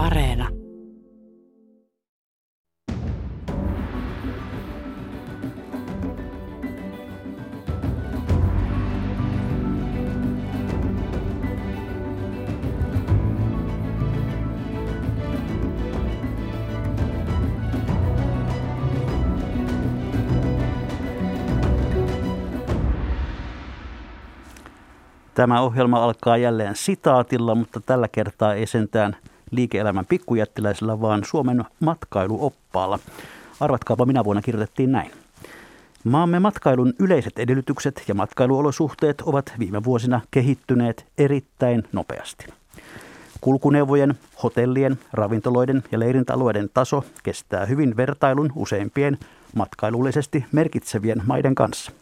Areena. Tämä ohjelma alkaa jälleen sitaatilla, mutta tällä kertaa ei sentään liike-elämän pikkujättiläisellä, vaan Suomen matkailuoppaalla. Arvatkaapa, minä vuonna kirjoitettiin näin. Maamme matkailun yleiset edellytykset ja matkailuolosuhteet ovat viime vuosina kehittyneet erittäin nopeasti. Kulkuneuvojen, hotellien, ravintoloiden ja leirintäalueiden taso kestää hyvin vertailun useimpien matkailullisesti merkitsevien maiden kanssa.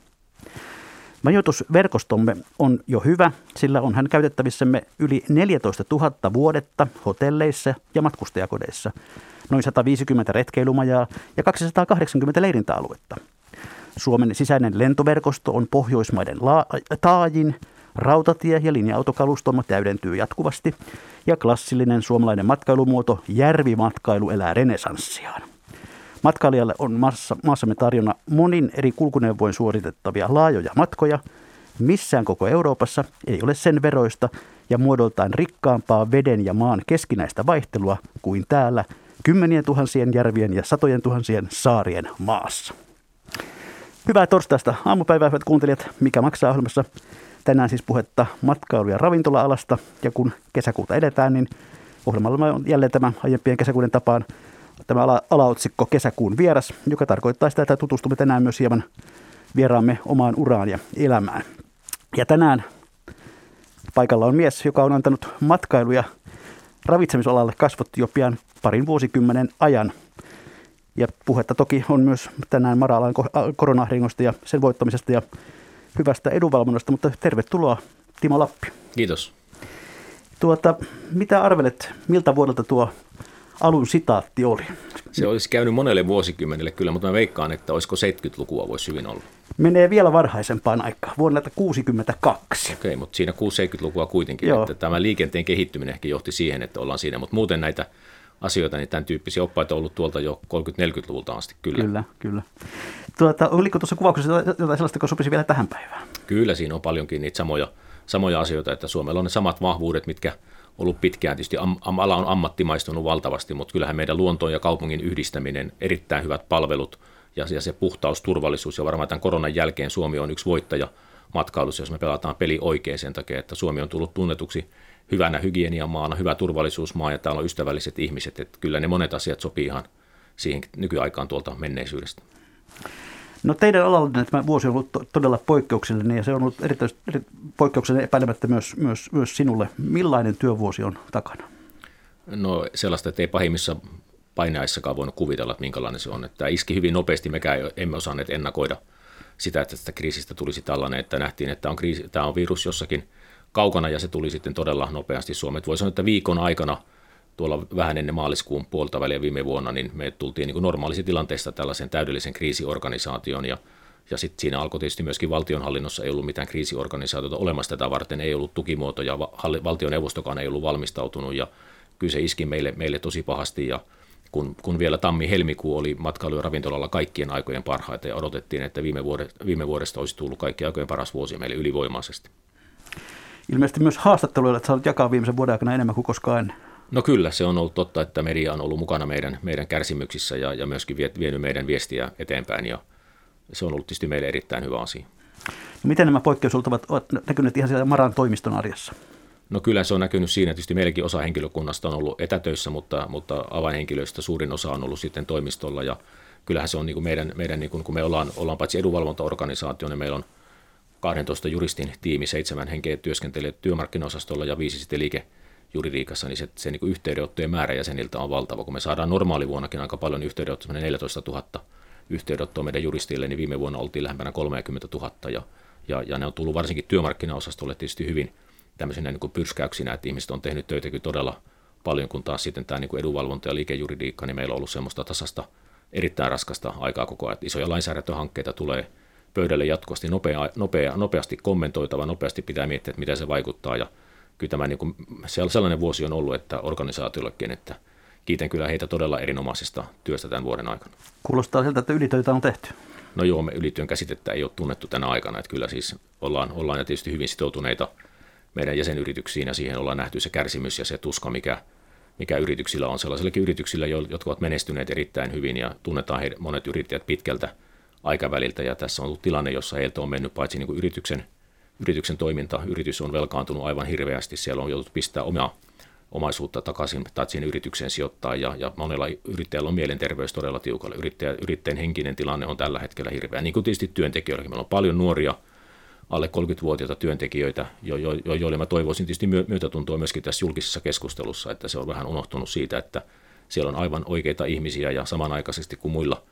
Majoitusverkostomme on jo hyvä, sillä on hän käytettävissämme yli 14 000 vuodetta hotelleissa ja matkustajakodeissa, noin 150 retkeilumajaa ja 280 leirintäaluetta. Suomen sisäinen lentoverkosto on Pohjoismaiden la- taajin, rautatie- ja linja-autokalustomme täydentyy jatkuvasti ja klassillinen suomalainen matkailumuoto järvimatkailu elää renesanssiaan. Matkailijalle on maassa, maassamme tarjona monin eri kulkuneuvoin suoritettavia laajoja matkoja. Missään koko Euroopassa ei ole sen veroista ja muodoltaan rikkaampaa veden ja maan keskinäistä vaihtelua kuin täällä kymmenien tuhansien järvien ja satojen tuhansien saarien maassa. Hyvää torstaista aamupäivää, hyvät kuuntelijat. Mikä maksaa ohjelmassa? Tänään siis puhetta matkailu- ja ravintola-alasta. Ja kun kesäkuuta edetään, niin ohjelmalla on jälleen tämä aiempien kesäkuuden tapaan tämä ala, alaotsikko kesäkuun vieras, joka tarkoittaa sitä, että tutustumme tänään myös hieman vieraamme omaan uraan ja elämään. Ja tänään paikalla on mies, joka on antanut matkailu- ja ravitsemisalalle kasvot jo pian parin vuosikymmenen ajan. Ja puhetta toki on myös tänään Mara-alan koronahdingosta ja sen voittamisesta ja hyvästä edunvalvonnasta, mutta tervetuloa Timo Lappi. Kiitos. Tuota, mitä arvelet, miltä vuodelta tuo alun sitaatti oli? Se olisi käynyt monelle vuosikymmenelle kyllä, mutta mä veikkaan, että olisiko 70-lukua voisi hyvin olla. Menee vielä varhaisempaan aikaan, vuonna 1962. Okei, mutta siinä 60-70-lukua kuitenkin, Joo. että tämä liikenteen kehittyminen ehkä johti siihen, että ollaan siinä, mutta muuten näitä asioita, niin tämän tyyppisiä oppaita on ollut tuolta jo 30-40-luvulta asti, kyllä. Kyllä, kyllä. Tuota, oliko tuossa kuvauksessa jotain sellaista, joka sopisi vielä tähän päivään? Kyllä, siinä on paljonkin niitä samoja, samoja asioita, että Suomella on ne samat vahvuudet, mitkä ollut pitkään. Tietysti am, am, ala on ammattimaistunut valtavasti, mutta kyllähän meidän luontoon ja kaupungin yhdistäminen, erittäin hyvät palvelut ja, ja se puhtaus, turvallisuus ja varmaan tämän koronan jälkeen Suomi on yksi voittaja matkailussa, jos me pelataan peli oikein sen takia, että Suomi on tullut tunnetuksi hyvänä hygieniamaana, hyvä turvallisuusmaa ja täällä on ystävälliset ihmiset, että kyllä ne monet asiat sopii ihan siihen nykyaikaan tuolta menneisyydestä. No teidän alalla tämä vuosi on ollut todella poikkeuksellinen ja se on ollut erittäin eri, poikkeuksellinen epäilemättä myös, myös, myös sinulle. Millainen työvuosi on takana? No sellaista, että ei pahimmissa painaissakaan voinut kuvitella, että minkälainen se on. Että tämä iski hyvin nopeasti, mekään emme osanneet ennakoida sitä, että tästä kriisistä tulisi tällainen, että nähtiin, että on kriisi, tämä on virus jossakin kaukana ja se tuli sitten todella nopeasti Suomeen. Voi sanoa, että viikon aikana – tuolla vähän ennen maaliskuun puolta väliä viime vuonna, niin me tultiin niin normaalisi tilanteesta tällaisen täydellisen kriisiorganisaation ja ja sitten siinä alkoi tietysti myöskin valtionhallinnossa ei ollut mitään kriisiorganisaatiota olemassa tätä varten, ei ollut tukimuotoja, valtioneuvostokaan ei ollut valmistautunut ja kyllä se iski meille, meille tosi pahasti ja kun, kun vielä tammi-helmikuu oli matkailu- ja ravintolalla kaikkien aikojen parhaita ja odotettiin, että viime, vuodesta, viime vuodesta olisi tullut kaikkien aikojen paras vuosi meille ylivoimaisesti. Ilmeisesti myös haastatteluilla, että saanut jakaa viimeisen vuoden aikana enemmän kuin koskaan. No kyllä, se on ollut totta, että media on ollut mukana meidän, meidän kärsimyksissä ja, ja myöskin vienyt meidän viestiä eteenpäin ja se on ollut tietysti meille erittäin hyvä asia. No miten nämä poikkeusolut ovat, ovat näkyneet ihan siellä Maran toimiston arjessa? No kyllä se on näkynyt siinä. Tietysti meilläkin osa henkilökunnasta on ollut etätöissä, mutta, mutta avainhenkilöistä suurin osa on ollut sitten toimistolla ja kyllähän se on niin kuin meidän, meidän niin kuin, kun me ollaan, ollaan paitsi edunvalvontaorganisaatio, niin meillä on 12 juristin tiimi, seitsemän henkeä työskentelee työmarkkinaosastolla ja viisi sitten liike, juridiikassa, niin se, se niin yhteydenottojen määrä jäseniltä on valtava. Kun me saadaan normaalivuonnakin aika paljon yhteydenottoja, 14 000 yhteydenottoa meidän juristille, niin viime vuonna oltiin lähempänä 30 000 ja, ja, ja ne on tullut varsinkin työmarkkinaosastolle tietysti hyvin tämmöisenä niin pyrskäyksinä, että ihmiset on tehnyt töitä todella paljon, kun taas sitten tämä niin edunvalvonta ja liikejuridiikka, niin meillä on ollut semmoista tasasta erittäin raskasta aikaa koko ajan. Isoja lainsäädäntöhankkeita tulee pöydälle jatkuvasti nopea, nopea, nopeasti kommentoitava, nopeasti pitää miettiä, että miten se vaikuttaa ja kyllä tämä niin kuin, sellainen vuosi on ollut, että organisaatiollekin, että kiitän kyllä heitä todella erinomaisesta työstä tämän vuoden aikana. Kuulostaa siltä, että ylitöitä on tehty. No joo, me ylityön käsitettä ei ole tunnettu tänä aikana, että kyllä siis ollaan, ollaan ja tietysti hyvin sitoutuneita meidän jäsenyrityksiin ja siihen ollaan nähty se kärsimys ja se tuska, mikä, mikä yrityksillä on sellaisillakin yrityksillä, jotka ovat menestyneet erittäin hyvin ja tunnetaan monet yrittäjät pitkältä aikaväliltä ja tässä on ollut tilanne, jossa heiltä on mennyt paitsi niin kuin yrityksen, yrityksen toiminta, yritys on velkaantunut aivan hirveästi, siellä on jouduttu pistää omia omaisuutta takaisin tai siihen yritykseen sijoittaa ja, ja monella yrittäjällä on mielenterveys todella tiukalla. Yrittäjä, yrittäjän henkinen tilanne on tällä hetkellä hirveä, niin kuin tietysti työntekijöilläkin. Meillä on paljon nuoria, alle 30-vuotiaita työntekijöitä, jo, jo, jo, joille mä toivoisin tietysti myötätuntoa myöskin tässä julkisessa keskustelussa, että se on vähän unohtunut siitä, että siellä on aivan oikeita ihmisiä ja samanaikaisesti kuin muilla,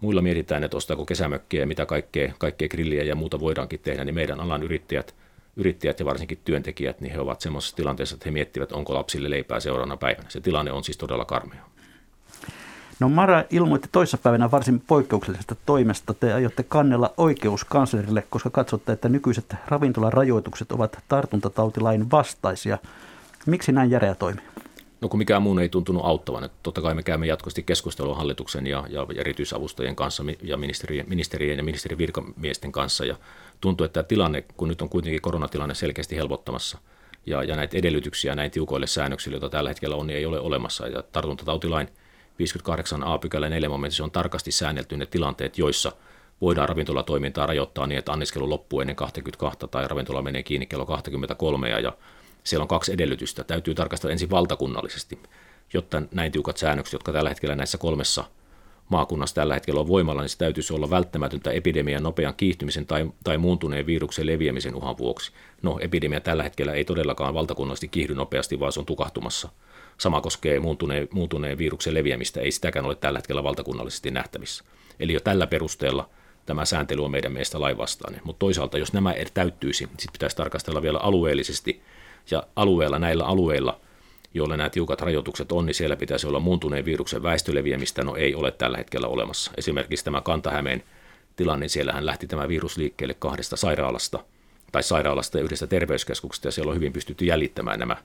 muilla mietitään, että ostaako kesämökkiä ja mitä kaikkea, kaikkea grilliä ja muuta voidaankin tehdä, niin meidän alan yrittäjät – yrittäjät ja varsinkin työntekijät, niin he ovat semmoisessa tilanteessa, että he miettivät, onko lapsille leipää seuraavana päivänä. Se tilanne on siis todella karmea. No Mara ilmoitti toissapäivänä varsin poikkeuksellisesta toimesta. Te aiotte kannella oikeuskanslerille, koska katsotte, että nykyiset ravintolarajoitukset ovat tartuntatautilain vastaisia. Miksi näin järeä toimi? No kun mikään muu ei tuntunut auttavan. Että totta kai me käymme jatkuvasti keskustelua hallituksen ja, ja erityisavustajien kanssa ja ministerien, ministerien ja ministerin virkamiesten kanssa. Ja tuntuu, että tämä tilanne, kun nyt on kuitenkin koronatilanne selkeästi helpottamassa ja, ja näitä edellytyksiä näin tiukoille säännöksille, joita tällä hetkellä on, niin ei ole olemassa. Ja tartuntatautilain 58a pykälä 4 momentissa on tarkasti säännelty ne tilanteet, joissa voidaan ravintolatoimintaa rajoittaa niin, että anniskelu loppuu ennen 22 tai ravintola menee kiinni kello 23 ja siellä on kaksi edellytystä. Täytyy tarkastella ensin valtakunnallisesti, jotta näin tiukat säännökset, jotka tällä hetkellä näissä kolmessa maakunnassa tällä hetkellä on voimalla, niin se täytyisi olla välttämätöntä epidemian nopean kiihtymisen tai, tai muuntuneen viruksen leviämisen uhan vuoksi. No, epidemia tällä hetkellä ei todellakaan valtakunnallisesti kiihdy nopeasti, vaan se on tukahtumassa. Sama koskee muuntuneen, muuntuneen viruksen leviämistä, ei sitäkään ole tällä hetkellä valtakunnallisesti nähtävissä. Eli jo tällä perusteella tämä sääntely on meidän mielestä lainvastainen. Mutta toisaalta, jos nämä täyttyisi, sitten pitäisi tarkastella vielä alueellisesti, ja alueella, näillä alueilla, joilla nämä tiukat rajoitukset on, niin siellä pitäisi olla muuntuneen viruksen väestöleviämistä, no ei ole tällä hetkellä olemassa. Esimerkiksi tämä Kantahämeen tilanne, niin siellähän lähti tämä virus liikkeelle kahdesta sairaalasta, tai sairaalasta ja yhdestä terveyskeskuksesta, ja siellä on hyvin pystytty jäljittämään nämä,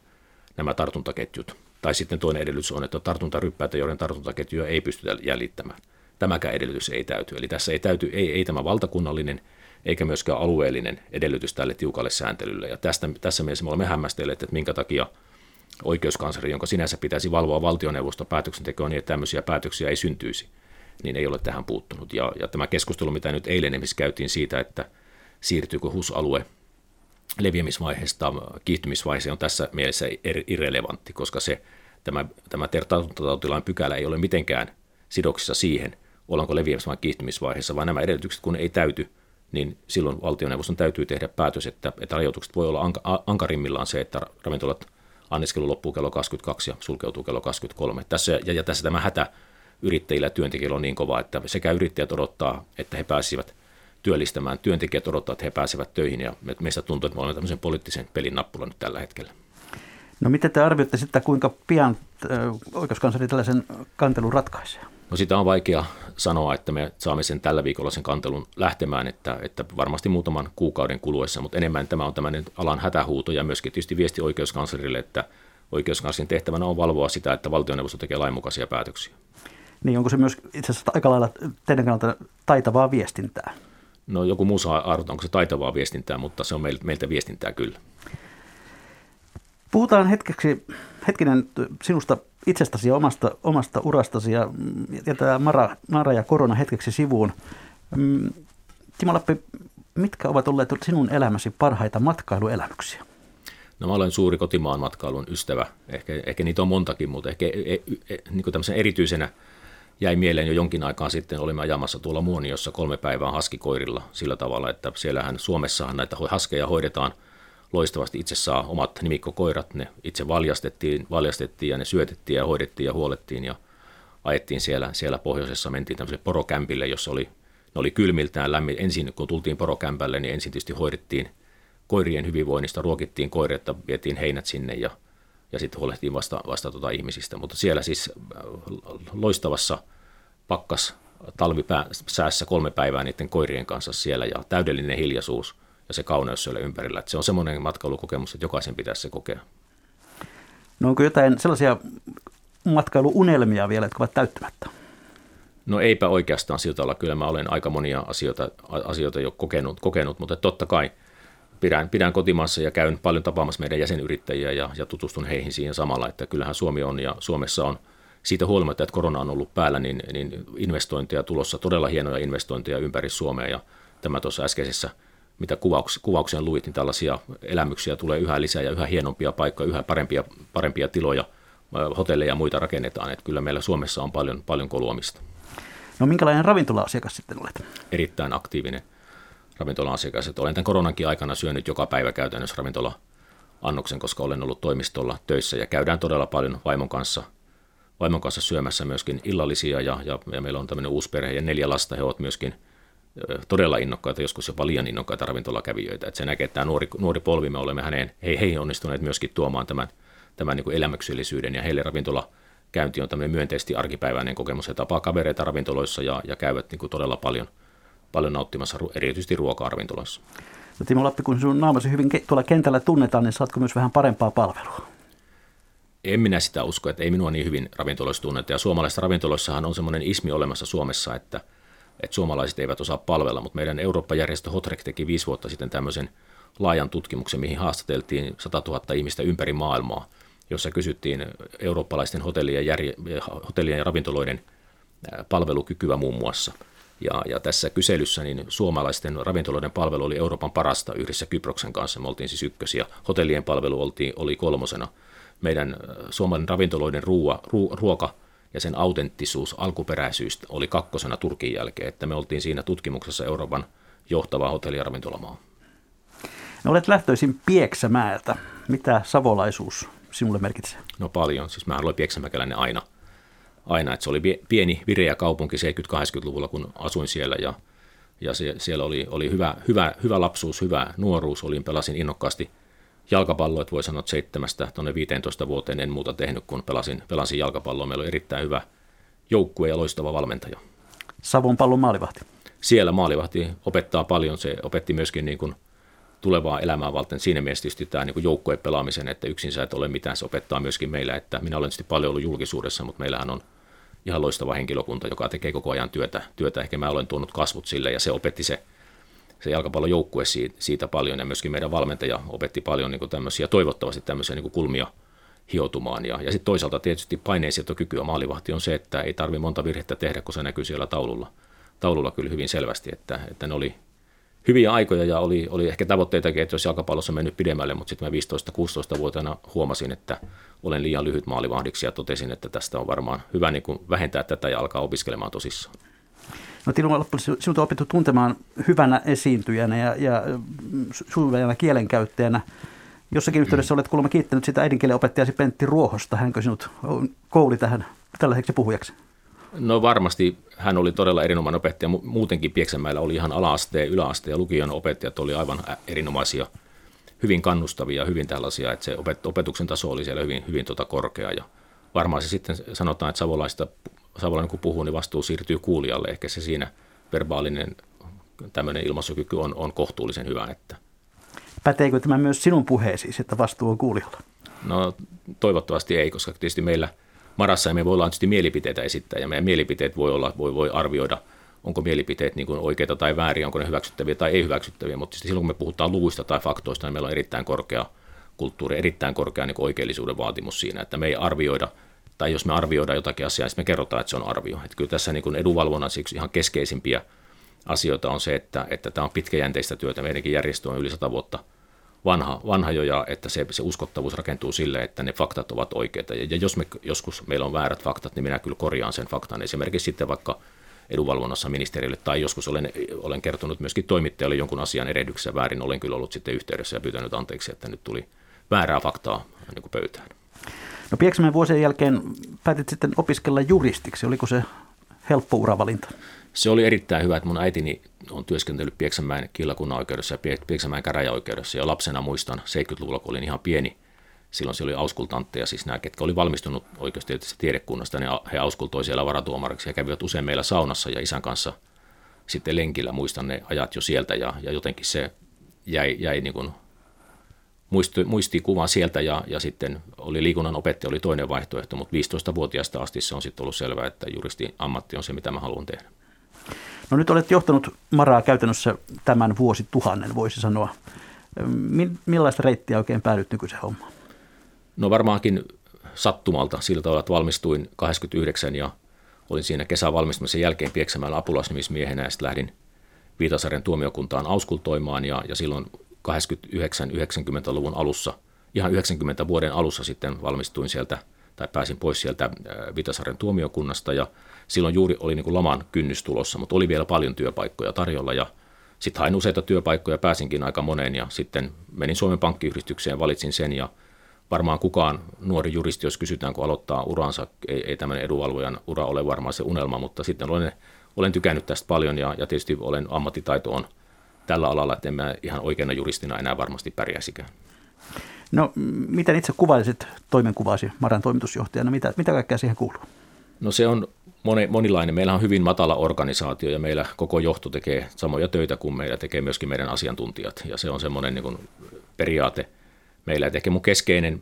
nämä tartuntaketjut. Tai sitten toinen edellytys on, että tartuntaryppäitä, joiden tartuntaketjuja ei pystytä jäljittämään. Tämäkään edellytys ei täyty. Eli tässä ei täyty ei, ei tämä valtakunnallinen eikä myöskään alueellinen edellytys tälle tiukalle sääntelylle. Ja tästä, tässä mielessä me olemme hämmästelleet, että minkä takia oikeuskansleri, jonka sinänsä pitäisi valvoa valtioneuvoston päätöksentekoa niin, että tämmöisiä päätöksiä ei syntyisi, niin ei ole tähän puuttunut. Ja, ja tämä keskustelu, mitä nyt eilen esimerkiksi käytiin siitä, että siirtyykö HUS-alue leviämisvaiheesta kiihtymisvaiheeseen, on tässä mielessä irrelevantti, koska se, tämä, tämä tartuntatautilain pykälä ei ole mitenkään sidoksissa siihen, ollaanko leviämis- vai kiihtymisvaiheessa, vaan nämä edellytykset, kun ei täyty, niin silloin valtioneuvoston täytyy tehdä päätös, että, että rajoitukset voi olla anka, ankarimmillaan se, että ravintolat anniskelu loppuu kello 22 ja sulkeutuu kello 23. Tässä, ja, ja tässä tämä hätä yrittäjillä ja työntekijöillä on niin kova, että sekä yrittäjät odottaa, että he pääsivät työllistämään, työntekijät odottaa, että he pääsevät töihin ja meistä tuntuu, että me olemme tämmöisen poliittisen pelin nappula nyt tällä hetkellä. No miten te arvioitte sitä, kuinka pian oikeuskansleri tällaisen kantelun ratkaisee? No sitä on vaikea sanoa, että me saamme sen tällä viikolla sen kantelun lähtemään, että, että varmasti muutaman kuukauden kuluessa, mutta enemmän tämä on tämmöinen alan hätähuuto ja myöskin tietysti viesti oikeuskanslerille, että oikeuskanslerin tehtävänä on valvoa sitä, että valtioneuvosto tekee lainmukaisia päätöksiä. Niin onko se myös itse asiassa aika lailla teidän kannalta taitavaa viestintää? No joku muu saa arvota, onko se taitavaa viestintää, mutta se on meiltä viestintää kyllä. Puhutaan hetkeksi, hetkinen sinusta itsestäsi ja omasta, omasta urastasi ja jätetään Mara, Mara ja korona hetkeksi sivuun. Mm, Timo Lappi, mitkä ovat olleet sinun elämäsi parhaita matkailuelämyksiä? No mä olen suuri kotimaan matkailun ystävä. Ehkä, ehkä niitä on montakin, mutta ehkä e, e, e, niin tämmöisen erityisenä jäi mieleen jo jonkin aikaa sitten. Olimme ajamassa tuolla Muoniossa kolme päivää haskikoirilla sillä tavalla, että siellähän Suomessahan näitä haskeja hoidetaan – loistavasti itse saa omat nimikkokoirat, ne itse valjastettiin, valjastettiin ja ne syötettiin ja hoidettiin ja huolettiin ja ajettiin siellä, siellä pohjoisessa, mentiin tämmöiselle porokämpille, jossa oli, ne oli kylmiltään lämmin. Ensin kun tultiin porokämpälle, niin ensin tietysti hoidettiin koirien hyvinvoinnista, ruokittiin koireetta, vietiin heinät sinne ja, ja sitten huolehtiin vasta, vasta tuota ihmisistä. Mutta siellä siis äh, loistavassa pakkas talvisäässä kolme päivää niiden koirien kanssa siellä ja täydellinen hiljaisuus – ja se kauneus siellä ympärillä. Että se on semmoinen matkailukokemus, että jokaisen pitäisi se kokea. No onko jotain sellaisia matkailuunelmia vielä, jotka ovat täyttämättä? No eipä oikeastaan siltä olla. Kyllä mä olen aika monia asioita, asioita jo kokenut, kokenut, mutta totta kai pidän, pidän kotimaassa ja käyn paljon tapaamassa meidän jäsenyrittäjiä ja, ja tutustun heihin siihen samalla, että kyllähän Suomi on ja Suomessa on siitä huolimatta, että korona on ollut päällä, niin, niin investointeja tulossa, todella hienoja investointeja ympäri Suomea ja tämä tuossa äskeisessä mitä kuvauks, kuvauksia luit, niin tällaisia elämyksiä tulee yhä lisää ja yhä hienompia paikkoja, yhä parempia, parempia tiloja, hotelleja ja muita rakennetaan. Että kyllä meillä Suomessa on paljon, paljon koluamista. No minkälainen ravintola-asiakas sitten olet? Erittäin aktiivinen ravintola-asiakas. Että olen tämän koronankin aikana syönyt joka päivä käytännössä ravintola-annoksen, koska olen ollut toimistolla töissä ja käydään todella paljon vaimon kanssa, vaimon kanssa syömässä myöskin illallisia ja, ja, ja meillä on tämmöinen uusi perhe ja neljä lasta, he ovat myöskin todella innokkaita, joskus jopa liian innokkaita ravintolakävijöitä. Että se näkee, että tämä nuori, nuori polvi, me olemme häneen, he, heihin onnistuneet myöskin tuomaan tämän, tämän niin kuin elämyksellisyyden ja heille ravintola käynti on tämmöinen myönteisesti arkipäiväinen kokemus. He tapaa kavereita ravintoloissa ja, ja käyvät niin kuin todella paljon, paljon nauttimassa erityisesti ruoka-ravintoloissa. No Timo Lappi, kun sinun naamasi hyvin tuolla kentällä tunnetaan, niin saatko myös vähän parempaa palvelua? En minä sitä usko, että ei minua niin hyvin ravintoloissa tunneta. Ja suomalaisissa ravintoloissahan on semmoinen ismi olemassa Suomessa, että, että suomalaiset eivät osaa palvella, mutta meidän Eurooppa-järjestö Hotrek teki viisi vuotta sitten tämmöisen laajan tutkimuksen, mihin haastateltiin 100 000 ihmistä ympäri maailmaa – jossa kysyttiin eurooppalaisten hotellien, järje, hotellien ja ravintoloiden palvelukykyä muun muassa. Ja, ja tässä kyselyssä niin suomalaisten ravintoloiden palvelu oli Euroopan parasta yhdessä Kyproksen kanssa. Me oltiin siis ykkösiä. Hotellien palvelu oltiin, oli kolmosena. Meidän suomalainen ravintoloiden ruoa, ruo, ruoka ja sen autenttisuus, alkuperäisyys oli kakkosena Turkin jälkeen. Että me oltiin siinä tutkimuksessa Euroopan johtava hotelli- ja ravintolamaa. No, olet lähtöisin Pieksämäeltä. Mitä savolaisuus sinulle merkitsee? No paljon. Siis mä olen pieksämäkeläinen aina. aina. Että se oli pieni, vireä kaupunki 70-80-luvulla, kun asuin siellä ja, ja se, siellä oli, oli hyvä, hyvä, hyvä lapsuus, hyvä nuoruus. Olin, pelasin innokkaasti jalkapalloa, että voi sanoa, että seitsemästä tuonne 15 vuoteen en muuta tehnyt, kun pelasin, pelasin jalkapalloa. Meillä oli erittäin hyvä joukkue ja loistava valmentaja. Savon pallon maalivahti. Siellä maalivahti opettaa paljon. Se opetti myöskin niin kuin – tulevaa elämää varten. Siinä mielessä tietysti tämä niin joukkueen pelaamisen, että yksin sä et ole mitään, se opettaa myöskin meillä, että minä olen tietysti paljon ollut julkisuudessa, mutta meillähän on ihan loistava henkilökunta, joka tekee koko ajan työtä. työtä. Ehkä mä olen tuonut kasvut sille ja se opetti se, se jalkapallojoukkue siitä, paljon ja myöskin meidän valmentaja opetti paljon niin tämmöisiä, toivottavasti tämmöisiä niin kulmia hiotumaan. Ja, ja sitten toisaalta tietysti paineensietokykyä maalivahti on se, että ei tarvi monta virhettä tehdä, kun se näkyy siellä taululla, taululla kyllä hyvin selvästi, että, että ne oli hyviä aikoja ja oli, oli ehkä tavoitteitakin, että jos jalkapallossa mennyt pidemmälle, mutta sitten mä 15-16-vuotiaana huomasin, että olen liian lyhyt maalivahdiksi ja totesin, että tästä on varmaan hyvä niin kuin vähentää tätä ja alkaa opiskelemaan tosissaan. No Timo sinut on opittu tuntemaan hyvänä esiintyjänä ja, ja sujuvana kielenkäyttäjänä. Jossakin yhteydessä olet kuulemma kiittänyt sitä äidinkielen opettajasi Pentti Ruohosta. Hänkö sinut kouli tähän tällaiseksi puhujaksi? No varmasti hän oli todella erinomainen opettaja. Muutenkin Pieksämäellä oli ihan alaasteen, yläasteen ja lukion opettajat oli aivan erinomaisia, hyvin kannustavia, hyvin tällaisia, että se opetuksen taso oli siellä hyvin, hyvin tota korkea. Ja varmaan se sitten sanotaan, että savolaista, savolainen kun puhuu, niin vastuu siirtyy kuulijalle. Ehkä se siinä verbaalinen tämmöinen ilmaisukyky on, on kohtuullisen hyvä. Että. Päteekö tämä myös sinun puheesi, että vastuu on kuulijalla? No toivottavasti ei, koska tietysti meillä – Marassa ja me voidaan tietysti mielipiteitä esittää ja meidän mielipiteet voi, olla, voi, voi arvioida, onko mielipiteet niin kuin oikeita tai vääriä, onko ne hyväksyttäviä tai ei hyväksyttäviä, mutta silloin kun me puhutaan luvuista tai faktoista, niin meillä on erittäin korkea kulttuuri, erittäin korkea niin oikeellisuuden vaatimus siinä, että me ei arvioida, tai jos me arvioidaan jotakin asiaa, niin me kerrotaan, että se on arvio. Että kyllä tässä niin edunvalvonnan siksi ihan keskeisimpiä asioita on se, että, että tämä on pitkäjänteistä työtä. Meidänkin järjestö on yli sata vuotta – vanha, vanha jo ja että se, se uskottavuus rakentuu sille, että ne faktat ovat oikeita. Ja, ja jos me, joskus meillä on väärät faktat, niin minä kyllä korjaan sen faktan. Esimerkiksi sitten vaikka edunvalvonnassa ministeriölle tai joskus olen, olen kertonut myöskin toimittajalle jonkun asian erehdyksessä väärin, olen kyllä ollut sitten yhteydessä ja pyytänyt anteeksi, että nyt tuli väärää faktaa niin kuin pöytään. No Pieksämän vuosien jälkeen päätit sitten opiskella juristiksi. Oliko se helppo uravalinta? Se oli erittäin hyvä, että mun äitini on työskentelyt Pieksämäen killakunnan oikeudessa ja Pieksämäen käräjäoikeudessa. Ja lapsena muistan 70-luvulla, kun olin ihan pieni, silloin se oli auskultantteja, siis nämä, ketkä oli valmistunut oikeustieteellisestä tiedekunnasta, niin he auskultoi siellä varatuomariksi ja kävivät usein meillä saunassa ja isän kanssa sitten lenkillä, muistan ne ajat jo sieltä ja, ja jotenkin se jäi, jäi niin kuin muisti, muistikuva sieltä ja, ja sitten oli liikunnan opettaja oli toinen vaihtoehto, mutta 15-vuotiaasta asti se on sitten ollut selvää, että juristi ammatti on se, mitä mä haluan tehdä. No nyt olet johtanut Maraa käytännössä tämän vuosituhannen, voisi sanoa. Millaista reittiä oikein päädyt nykyisen hommaan? No varmaankin sattumalta sillä tavalla, että valmistuin 89 ja olin siinä kesän valmistumisen jälkeen Pieksämäellä apulaisnimismiehenä ja sitten lähdin Viitasarjan tuomiokuntaan auskultoimaan ja, ja silloin 89-90-luvun alussa, ihan 90 vuoden alussa sitten valmistuin sieltä tai pääsin pois sieltä Viitasarjan tuomiokunnasta ja silloin juuri oli niin kuin laman kynnys tulossa, mutta oli vielä paljon työpaikkoja tarjolla ja sitten hain useita työpaikkoja, pääsinkin aika moneen ja sitten menin Suomen pankkiyhdistykseen, valitsin sen ja varmaan kukaan nuori juristi, jos kysytään, kun aloittaa uransa, ei, ei tämmöinen edunvalvojan ura ole varmaan se unelma, mutta sitten olen, olen tykännyt tästä paljon ja, ja tietysti olen ammattitaito on tällä alalla, että en mä ihan oikeana juristina enää varmasti pärjäisikään. No, miten itse kuvailisit toimenkuvasi Maran toimitusjohtajana? Mitä, mitä kaikkea siihen kuuluu? No se on moni, monilainen. Meillä on hyvin matala organisaatio ja meillä koko johto tekee samoja töitä kuin meillä tekee myöskin meidän asiantuntijat. Ja se on semmoinen niin periaate meillä. Et ehkä mun keskeinen,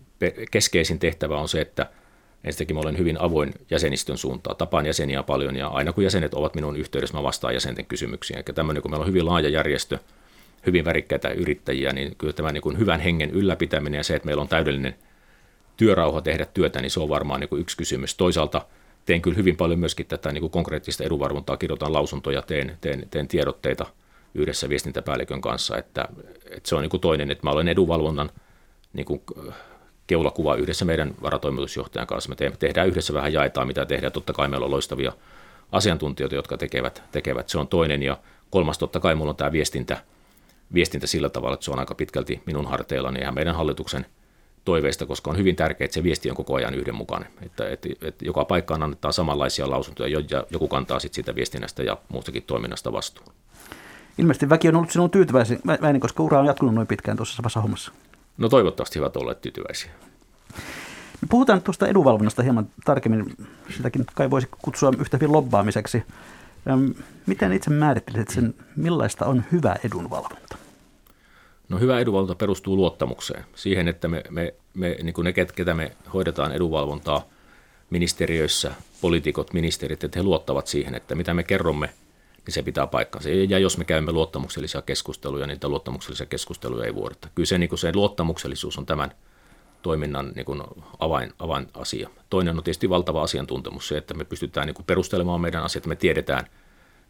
keskeisin tehtävä on se, että ensinnäkin mä olen hyvin avoin jäsenistön suuntaan. Tapaan jäseniä paljon ja aina kun jäsenet ovat minun yhteydessä, mä vastaan jäsenten kysymyksiin. Eli tämmöinen, kun meillä on hyvin laaja järjestö, hyvin värikkäitä yrittäjiä, niin kyllä tämä niin kuin hyvän hengen ylläpitäminen ja se, että meillä on täydellinen työrauha tehdä työtä, niin se on varmaan niin kuin yksi kysymys. Toisaalta teen kyllä hyvin paljon myöskin tätä niin kuin konkreettista edunvarvontaa, kirjoitan lausuntoja, teen, teen, teen tiedotteita yhdessä viestintäpäällikön kanssa, että, että se on niin kuin toinen, että mä olen edunvalvonnan niin kuin keulakuva yhdessä meidän varatoimitusjohtajan kanssa. Me tehdään yhdessä vähän jaetaan, mitä tehdään. Totta kai meillä on loistavia asiantuntijoita, jotka tekevät, tekevät. Se on toinen. Ja kolmas totta kai mulla on tämä viestintä, viestintä sillä tavalla, että se on aika pitkälti minun harteillani ja meidän hallituksen toiveista, koska on hyvin tärkeää, että se viesti on koko ajan yhdenmukainen. Että, että, että joka paikkaan annetaan samanlaisia lausuntoja, ja joku kantaa sitten siitä viestinnästä ja muustakin toiminnasta vastuun. Ilmeisesti väki on ollut sinun tyytyväinen, koska ura on jatkunut noin pitkään tuossa samassa hommassa. No toivottavasti hyvät olleet tyytyväisiä. Puhutaan tuosta edunvalvonnasta hieman tarkemmin. Sitäkin kai voisi kutsua yhtä hyvin lobbaamiseksi. Miten itse määrittelisit sen, millaista on hyvä edunvalvonta? No hyvä edunvalvonta perustuu luottamukseen. Siihen, että me, me, me niin kuin ne, ketä me hoidetaan edunvalvontaa ministeriöissä, poliitikot, ministerit, että he luottavat siihen, että mitä me kerromme, niin se pitää paikkansa. Ja jos me käymme luottamuksellisia keskusteluja, niin niitä luottamuksellisia keskusteluja ei vuodeta. Kyllä se, niin kuin se luottamuksellisuus on tämän toiminnan niin kuin avain, avainasia. Toinen on tietysti valtava asiantuntemus, se, että me pystytään niin kuin perustelemaan meidän asiat, me tiedetään,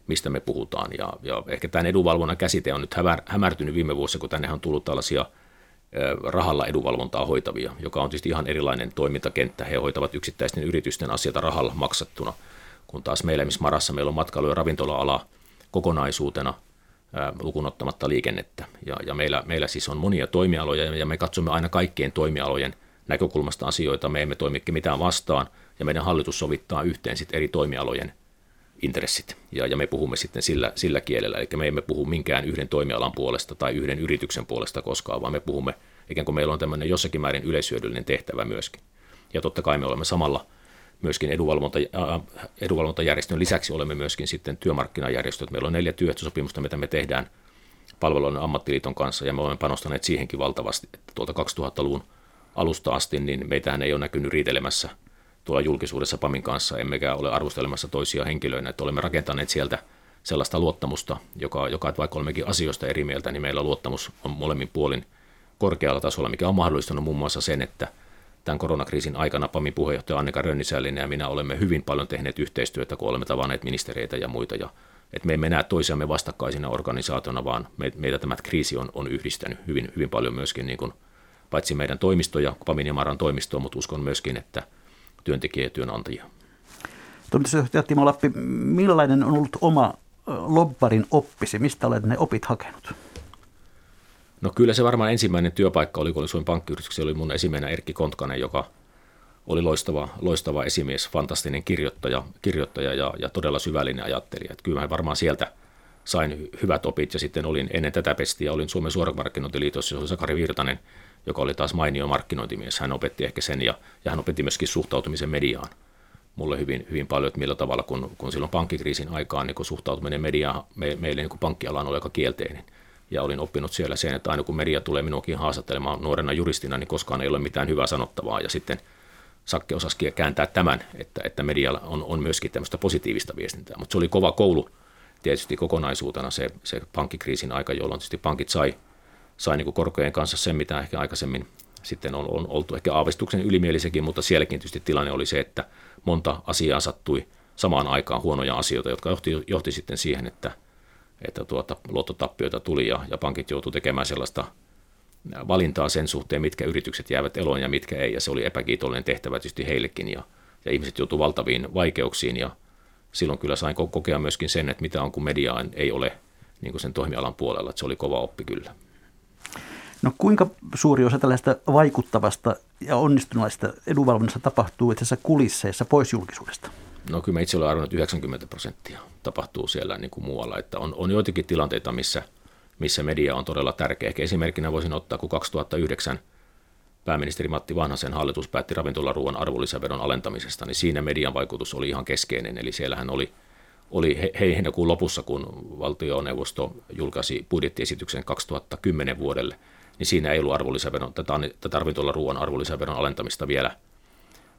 mistä me puhutaan. Ja, ja ehkä tämän edunvalvonnan käsite on nyt hämär, hämärtynyt viime vuosina, kun tänne on tullut tällaisia rahalla edunvalvontaa hoitavia, joka on tietysti ihan erilainen toimintakenttä. He hoitavat yksittäisten yritysten asioita rahalla maksattuna, kun taas meillä, missä Marassa meillä on matkailu- ja ravintola-ala kokonaisuutena – lukunottamatta liikennettä. Ja, ja meillä, meillä siis on monia toimialoja ja me katsomme aina kaikkien toimialojen näkökulmasta asioita. Me emme toimi mitään vastaan ja meidän hallitus sovittaa yhteen sit eri toimialojen intressit ja, ja me puhumme sitten sillä, sillä kielellä. Eli me emme puhu minkään yhden toimialan puolesta tai yhden yrityksen puolesta koskaan, vaan me puhumme ikään kuin meillä on tämmöinen jossakin määrin yleisyödyllinen tehtävä myöskin. Ja totta kai me olemme samalla – myöskin edunvalvonta, edunvalvontajärjestön lisäksi olemme myöskin sitten työmarkkinajärjestöt. Meillä on neljä työehtosopimusta, mitä me tehdään palveluiden ammattiliiton kanssa, ja me olemme panostaneet siihenkin valtavasti. Että tuolta 2000-luvun alusta asti, niin meitähän ei ole näkynyt riitelemässä tuolla julkisuudessa PAMin kanssa, emmekä ole arvostelemassa toisia henkilöitä, että olemme rakentaneet sieltä sellaista luottamusta, joka, joka että vaikka olemmekin asioista eri mieltä, niin meillä luottamus on molemmin puolin korkealla tasolla, mikä on mahdollistanut muun muassa sen, että tämän koronakriisin aikana PAMin puheenjohtaja Annika Rönnisällinen ja minä olemme hyvin paljon tehneet yhteistyötä, kun olemme tavanneet ministereitä ja muita. Ja, että me emme näe toisiamme vastakkaisina organisaationa, vaan me, meitä tämä kriisi on, on yhdistänyt hyvin, hyvin paljon myöskin niin kuin, paitsi meidän toimistoja, PAMin ja Maran toimistoa, mutta uskon myöskin, että työntekijä ja työnantajia. Toimitusjohtaja Timo Lappi, millainen on ollut oma lobbarin oppisi? Mistä olet ne opit hakenut? No kyllä se varmaan ensimmäinen työpaikka oli, kun oli Suomen pankkiyrityksessä, oli mun esimmäinen Erkki Kontkanen, joka oli loistava, loistava esimies, fantastinen kirjoittaja, kirjoittaja ja, ja todella syvällinen ajattelija. Että kyllä mä varmaan sieltä sain hyvät opit ja sitten olin ennen tätä pestiä, olin Suomen suoramarkkinointiliitossa, se oli Sakari Virtanen, joka oli taas mainio markkinointimies. Hän opetti ehkä sen ja, ja hän opetti myöskin suhtautumisen mediaan mulle hyvin, hyvin paljon, että millä tavalla, kun, kun silloin pankkikriisin aikaan niin kun suhtautuminen mediaan me, meille niin pankkialaan oli aika kielteinen – ja olin oppinut siellä sen, että aina kun media tulee minunkin haastattelemaan nuorena juristina, niin koskaan ei ole mitään hyvää sanottavaa. Ja sitten Sakke osasi kääntää tämän, että, että medialla on, on myöskin tämmöistä positiivista viestintää. Mutta se oli kova koulu tietysti kokonaisuutena se, se pankkikriisin aika, jolloin tietysti pankit sai, sai niin korkojen kanssa sen, mitä ehkä aikaisemmin sitten on, on oltu ehkä aavistuksen ylimielisekin, mutta sielläkin tietysti tilanne oli se, että monta asiaa sattui samaan aikaan huonoja asioita, jotka johti, johti sitten siihen, että, että tuota, luottotappioita tuli ja, ja pankit joutuivat tekemään sellaista valintaa sen suhteen, mitkä yritykset jäävät eloon ja mitkä ei, ja se oli epäkiitollinen tehtävä tietysti heillekin, ja, ja ihmiset joutuivat valtaviin vaikeuksiin, ja silloin kyllä sain kokea myöskin sen, että mitä on, kun media ei ole niin kuin sen toimialan puolella, että se oli kova oppi kyllä. No kuinka suuri osa tällaista vaikuttavasta ja onnistuneista edunvalvonnasta tapahtuu itse asiassa kulisseissa pois julkisuudesta? No kyllä mä itse olen arvannut, että 90 prosenttia tapahtuu siellä niin kuin muualla. Että on, on joitakin tilanteita, missä, missä media on todella tärkeä. Ehkä esimerkkinä voisin ottaa, kun 2009 pääministeri Matti Vanhasen hallitus päätti ravintolaruuan arvonlisäveron alentamisesta, niin siinä median vaikutus oli ihan keskeinen. Eli siellähän oli, oli he, heinäkuun lopussa, kun valtioneuvosto julkaisi budjettiesityksen 2010 vuodelle, niin siinä ei ollut arvonlisäveron, tätä, tätä ravintolaruuan arvonlisäveron alentamista vielä,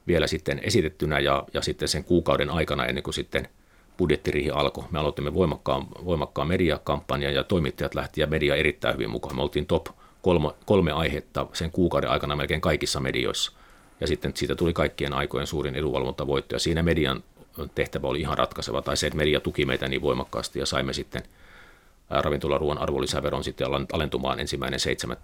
vielä sitten esitettynä ja, ja sitten sen kuukauden aikana ennen kuin sitten budjettiriihi alkoi. Me aloitimme voimakkaan, voimakkaan mediakampanjan ja toimittajat lähti ja media erittäin hyvin mukaan. Me oltiin top kolme, kolme aihetta sen kuukauden aikana melkein kaikissa medioissa. Ja sitten siitä tuli kaikkien aikojen suurin edunvalvontavoitto. Ja siinä median tehtävä oli ihan ratkaiseva, tai se, että media tuki meitä niin voimakkaasti ja saimme sitten ravintolaruoan arvonlisäveron sitten alentumaan ensimmäinen 7.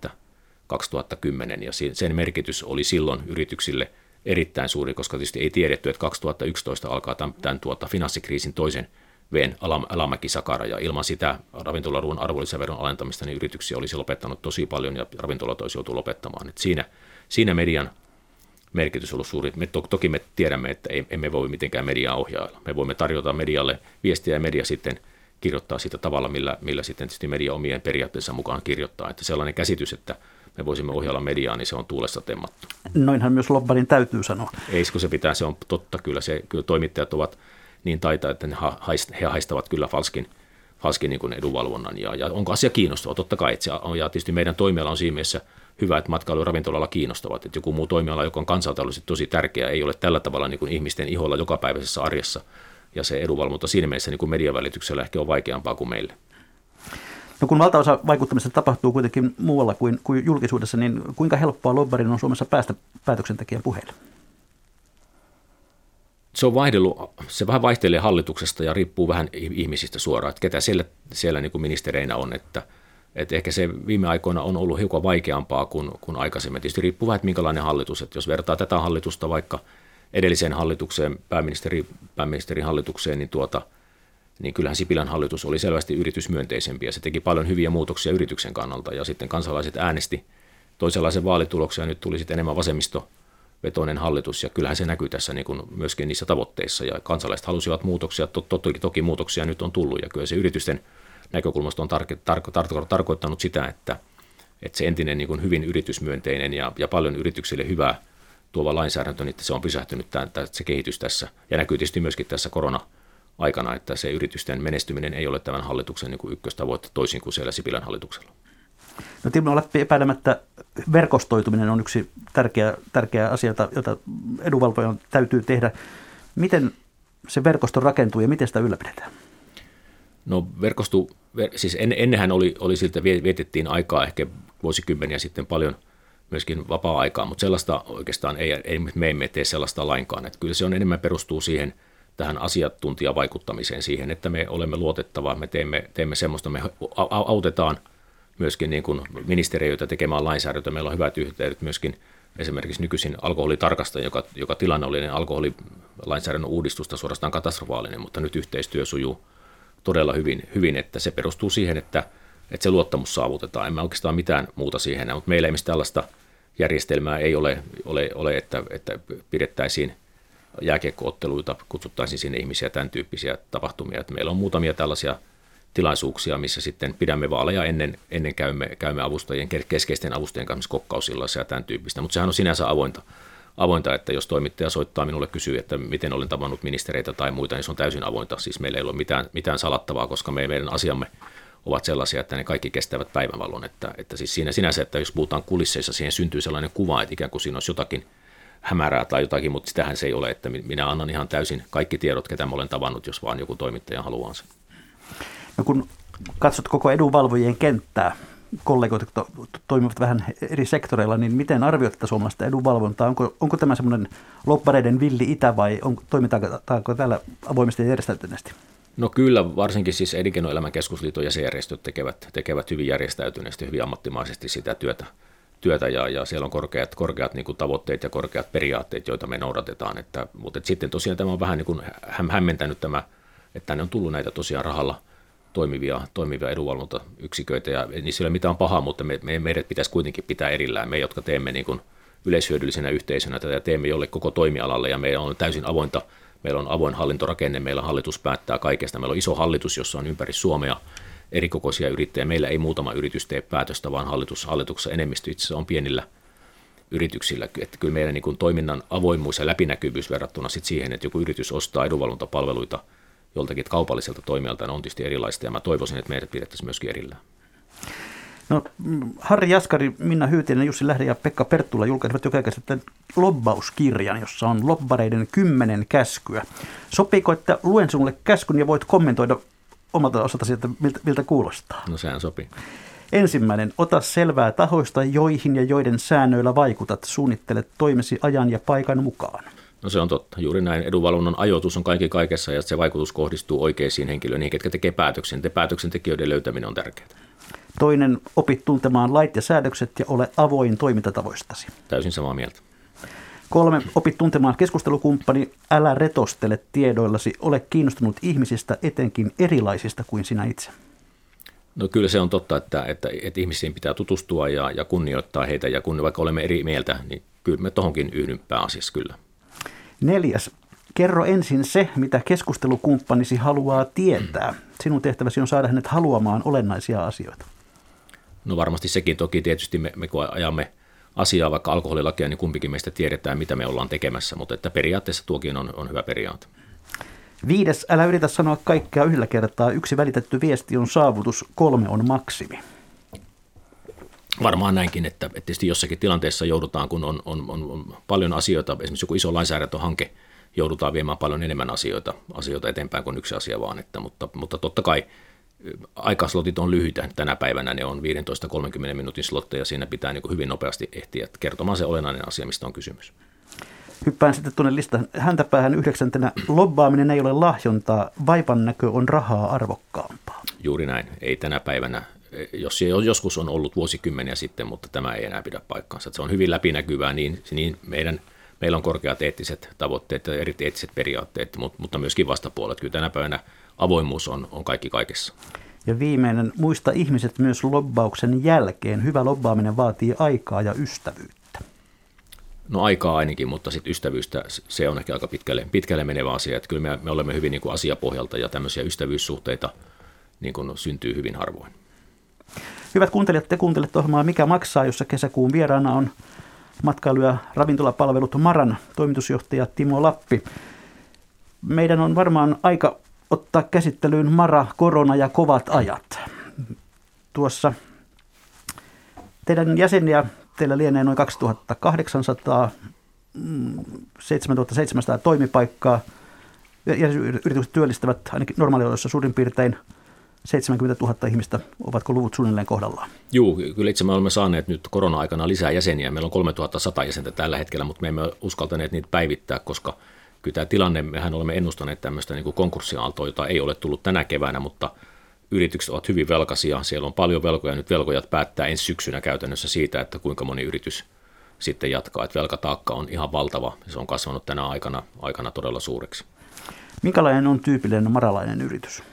2010. Ja sen merkitys oli silloin yrityksille erittäin suuri, koska tietysti ei tiedetty, että 2011 alkaa tämän, tämän tuota finanssikriisin toisen veen alamäkisakara, ja ilman sitä ravintolaruun arvonlisäveron alentamista niin yrityksiä olisi lopettanut tosi paljon, ja ravintolat olisi joutu lopettamaan. Et siinä, siinä median merkitys on ollut suuri. Me to, toki me tiedämme, että emme voi mitenkään mediaa ohjailla. Me voimme tarjota medialle viestiä, ja media sitten kirjoittaa sitä tavalla, millä, millä sitten media omien periaatteensa mukaan kirjoittaa. Että sellainen käsitys, että me voisimme ohjalla mediaa, niin se on tuulessa temmattu. Noinhan myös lobbarin täytyy sanoa. Ei, kun se pitää, se on totta kyllä. Se, kyllä toimittajat ovat niin taita, että he haistavat kyllä falskin, falskin niin edunvalvonnan. Ja, ja onko asia kiinnostava? Totta kai, se on, ja tietysti meidän toimiala on siinä mielessä hyvä, että matkailu- ja ravintolalla kiinnostavat. Että joku muu toimiala, joka on kansantaloudellisesti tosi tärkeä, ei ole tällä tavalla niin kuin ihmisten iholla jokapäiväisessä arjessa. Ja se edunvalvonta siinä mielessä niin kuin median välityksellä ehkä on vaikeampaa kuin meille. No kun valtaosa vaikuttamista tapahtuu kuitenkin muualla kuin, kuin julkisuudessa, niin kuinka helppoa lobbarin on Suomessa päästä päätöksentekijän puheille? Se on se vähän vaihtelee hallituksesta ja riippuu vähän ihmisistä suoraan, että ketä siellä, siellä niin kuin ministereinä on, että, että ehkä se viime aikoina on ollut hiukan vaikeampaa kuin, kuin aikaisemmin. Tietysti riippuu vähän, että minkälainen hallitus, että jos vertaa tätä hallitusta vaikka edelliseen hallitukseen, pääministeri, pääministerin hallitukseen, niin tuota – niin kyllähän Sipilän hallitus oli selvästi yritysmyönteisempi ja se teki paljon hyviä muutoksia yrityksen kannalta. Ja sitten kansalaiset äänesti toisenlaisen vaalituloksen ja nyt tuli sitten enemmän vasemmisto vetoinen hallitus. Ja kyllähän se näkyy tässä niin kuin myöskin niissä tavoitteissa. Ja kansalaiset halusivat muutoksia, to, to, toki, toki muutoksia nyt on tullut. Ja kyllä se yritysten näkökulmasta on tar, tar, tar, tar, tarkoittanut sitä, että, että se entinen niin kuin hyvin yritysmyönteinen ja, ja paljon yrityksille hyvää tuova lainsäädäntö, niin se on pysähtynyt tämä, tämä, se kehitys tässä. Ja näkyy tietysti myöskin tässä korona aikana, että se yritysten menestyminen ei ole tämän hallituksen niin kuin ykköstavoite toisin kuin siellä Sipilän hallituksella. No Timo Leppi, epäilemättä verkostoituminen on yksi tärkeä, tärkeä asia, jota edunvalvojan täytyy tehdä. Miten se verkosto rakentuu ja miten sitä ylläpidetään? No verkosto, siis en, ennenhän oli, oli siltä vietettiin aikaa ehkä vuosikymmeniä sitten paljon myöskin vapaa-aikaa, mutta sellaista oikeastaan ei, ei me emme tee sellaista lainkaan. Että kyllä se on enemmän perustuu siihen – tähän asiantuntijavaikuttamiseen siihen, että me olemme luotettavaa, me teemme, teemme semmoista, me autetaan myöskin niin kuin ministeriöitä tekemään lainsäädäntöä. Meillä on hyvät yhteydet myöskin esimerkiksi nykyisin alkoholitarkastaja, joka, joka tilanne oli niin alkoholilainsäädännön uudistusta suorastaan katastrofaalinen, mutta nyt yhteistyö sujuu todella hyvin, hyvin että se perustuu siihen, että, että se luottamus saavutetaan. Emme oikeastaan mitään muuta siihen, mutta meillä ei tällaista järjestelmää ei ole, ole, ole että, että pidettäisiin – jääkiekkootteluita, kutsuttaisiin sinne ihmisiä, tämän tyyppisiä tapahtumia. Että meillä on muutamia tällaisia tilaisuuksia, missä sitten pidämme vaaleja ennen, ennen käymme, käymme avustajien, keskeisten avustajien kanssa kokkausillassa ja tämän tyyppistä. Mutta sehän on sinänsä avointa, avointa, että jos toimittaja soittaa minulle kysyy, että miten olen tavannut ministereitä tai muita, niin se on täysin avointa. Siis meillä ei ole mitään, mitään salattavaa, koska me, meidän asiamme ovat sellaisia, että ne kaikki kestävät päivänvalon. Että, että siis siinä sinänsä, että jos puhutaan kulisseissa, siihen syntyy sellainen kuva, että ikään kuin siinä olisi jotakin hämärää tai jotakin, mutta sitähän se ei ole, että minä annan ihan täysin kaikki tiedot, ketä mä olen tavannut, jos vaan joku toimittaja haluaa sen. No kun katsot koko edunvalvojien kenttää, kollegoit, jotka toimivat vähän eri sektoreilla, niin miten arvioit tätä suomalaista edunvalvontaa? Onko, onko tämä semmoinen loppareiden villi itä vai on, toimitaanko täällä avoimesti ja järjestäytyneesti? No kyllä, varsinkin siis Elinkeinoelämän keskusliiton jäsenjärjestöt tekevät, tekevät hyvin järjestäytyneesti, hyvin ammattimaisesti sitä työtä, työtä ja, ja siellä on korkeat, korkeat niin kuin tavoitteet ja korkeat periaatteet, joita me noudatetaan. Että, mutta että sitten tosiaan tämä on vähän niin kuin hämmentänyt tämä, että tänne on tullut näitä tosiaan rahalla – toimivia, toimivia edunvalvontayksiköitä, ja niissä ei ole mitään pahaa, mutta me, me, meidät pitäisi kuitenkin pitää erillään, me jotka teemme niin kuin yleishyödyllisenä yhteisönä tätä teemme jolle koko toimialalle, ja meillä on täysin avointa, meillä on avoin hallintorakenne, meillä hallitus päättää kaikesta, meillä on iso hallitus, jossa on ympäri Suomea erikokoisia yrittäjiä, meillä ei muutama yritys tee päätöstä, vaan hallitus, hallituksessa enemmistö itse on pienillä yrityksillä, että kyllä meidän niin kuin toiminnan avoimuus ja läpinäkyvyys verrattuna sit siihen, että joku yritys ostaa edunvalvontapalveluita – joltakin kaupalliselta toimijalta on tietysti erilaista ja mä toivoisin, että meidät pidettäisiin myöskin erillään. No, Harri Jaskari, Minna Hyytinen, Jussi Lähde ja Pekka Perttula julkaisivat joka sitten lobbauskirjan, jossa on lobbareiden kymmenen käskyä. Sopiiko, että luen sinulle käskyn ja voit kommentoida omalta osaltasi, että miltä, miltä kuulostaa? No sehän sopii. Ensimmäinen, ota selvää tahoista, joihin ja joiden säännöillä vaikutat. Suunnittele toimesi ajan ja paikan mukaan. No se on totta. Juuri näin. Edunvalvonnan ajoitus on kaikki kaikessa ja se vaikutus kohdistuu oikeisiin henkilöihin, ketkä tekee päätöksen. Te päätöksentekijöiden löytäminen on tärkeää. Toinen, opit tuntemaan lait ja säädökset ja ole avoin toimintatavoistasi. Täysin samaa mieltä. Kolme, opit tuntemaan keskustelukumppani, älä retostele tiedoillasi, ole kiinnostunut ihmisistä, etenkin erilaisista kuin sinä itse. No kyllä se on totta, että, että, että ihmisiin pitää tutustua ja, ja kunnioittaa heitä, ja kun vaikka olemme eri mieltä, niin kyllä me tohonkin yhdyn pääasiassa kyllä. Neljäs. Kerro ensin se, mitä keskustelukumppanisi haluaa tietää. Sinun tehtäväsi on saada hänet haluamaan olennaisia asioita. No varmasti sekin toki tietysti me, me kun ajamme asiaa vaikka alkoholilakia, niin kumpikin meistä tiedetään, mitä me ollaan tekemässä, mutta että periaatteessa tuokin on, on hyvä periaate. Viides, älä yritä sanoa kaikkea yhdellä kertaa. Yksi välitetty viesti on saavutus, kolme on maksimi. Varmaan näinkin, että, että tietysti jossakin tilanteessa joudutaan, kun on, on, on, on paljon asioita, esimerkiksi joku iso lainsäädäntöhanke, joudutaan viemään paljon enemmän asioita, asioita eteenpäin kuin yksi asia vaan, että, mutta, mutta totta kai aikaslotit on lyhyitä tänä päivänä, ne on 15-30 minuutin slotteja, siinä pitää niin hyvin nopeasti ehtiä kertomaan se olennainen asia, mistä on kysymys. Hyppään sitten tuonne listan häntä päähän yhdeksäntenä. Lobbaaminen ei ole lahjontaa, vaipan näkö on rahaa arvokkaampaa. Juuri näin. Ei tänä päivänä jos joskus on ollut vuosikymmeniä sitten, mutta tämä ei enää pidä paikkaansa. Se on hyvin läpinäkyvää, niin, niin meidän, meillä on korkeat eettiset tavoitteet ja eri eettiset periaatteet, mutta myöskin vastapuolet. Kyllä tänä päivänä avoimuus on, on kaikki kaikessa. Ja viimeinen, muista ihmiset myös lobbauksen jälkeen. Hyvä lobbaaminen vaatii aikaa ja ystävyyttä. No aikaa ainakin, mutta sitten ystävyystä, se on ehkä aika pitkälle, pitkälle menevä asia. Että kyllä me, me olemme hyvin niin kuin asiapohjalta ja tämmöisiä ystävyyssuhteita niin kuin syntyy hyvin harvoin. Hyvät kuuntelijat, te kuuntelette ohjelmaa Mikä maksaa, jossa kesäkuun vieraana on matkailu- ja ravintolapalvelut Maran toimitusjohtaja Timo Lappi. Meidän on varmaan aika ottaa käsittelyyn Mara, korona ja kovat ajat. Tuossa teidän jäseniä, teillä lienee noin 2800, 7700 toimipaikkaa. Ja yritykset työllistävät ainakin normaalioloissa suurin piirtein 70 000 ihmistä, ovatko luvut suunnilleen kohdallaan? Joo, kyllä itse me olemme saaneet nyt korona-aikana lisää jäseniä. Meillä on 3100 jäsentä tällä hetkellä, mutta me emme uskaltaneet niitä päivittää, koska kyllä tämä tilanne, mehän olemme ennustaneet tämmöistä niin kuin konkurssiaaltoa, jota ei ole tullut tänä keväänä, mutta yritykset ovat hyvin velkaisia, siellä on paljon velkoja, nyt velkojat päättää ensi syksynä käytännössä siitä, että kuinka moni yritys sitten jatkaa, että velkataakka on ihan valtava, se on kasvanut tänä aikana, aikana todella suureksi. Minkälainen on tyypillinen maralainen yritys?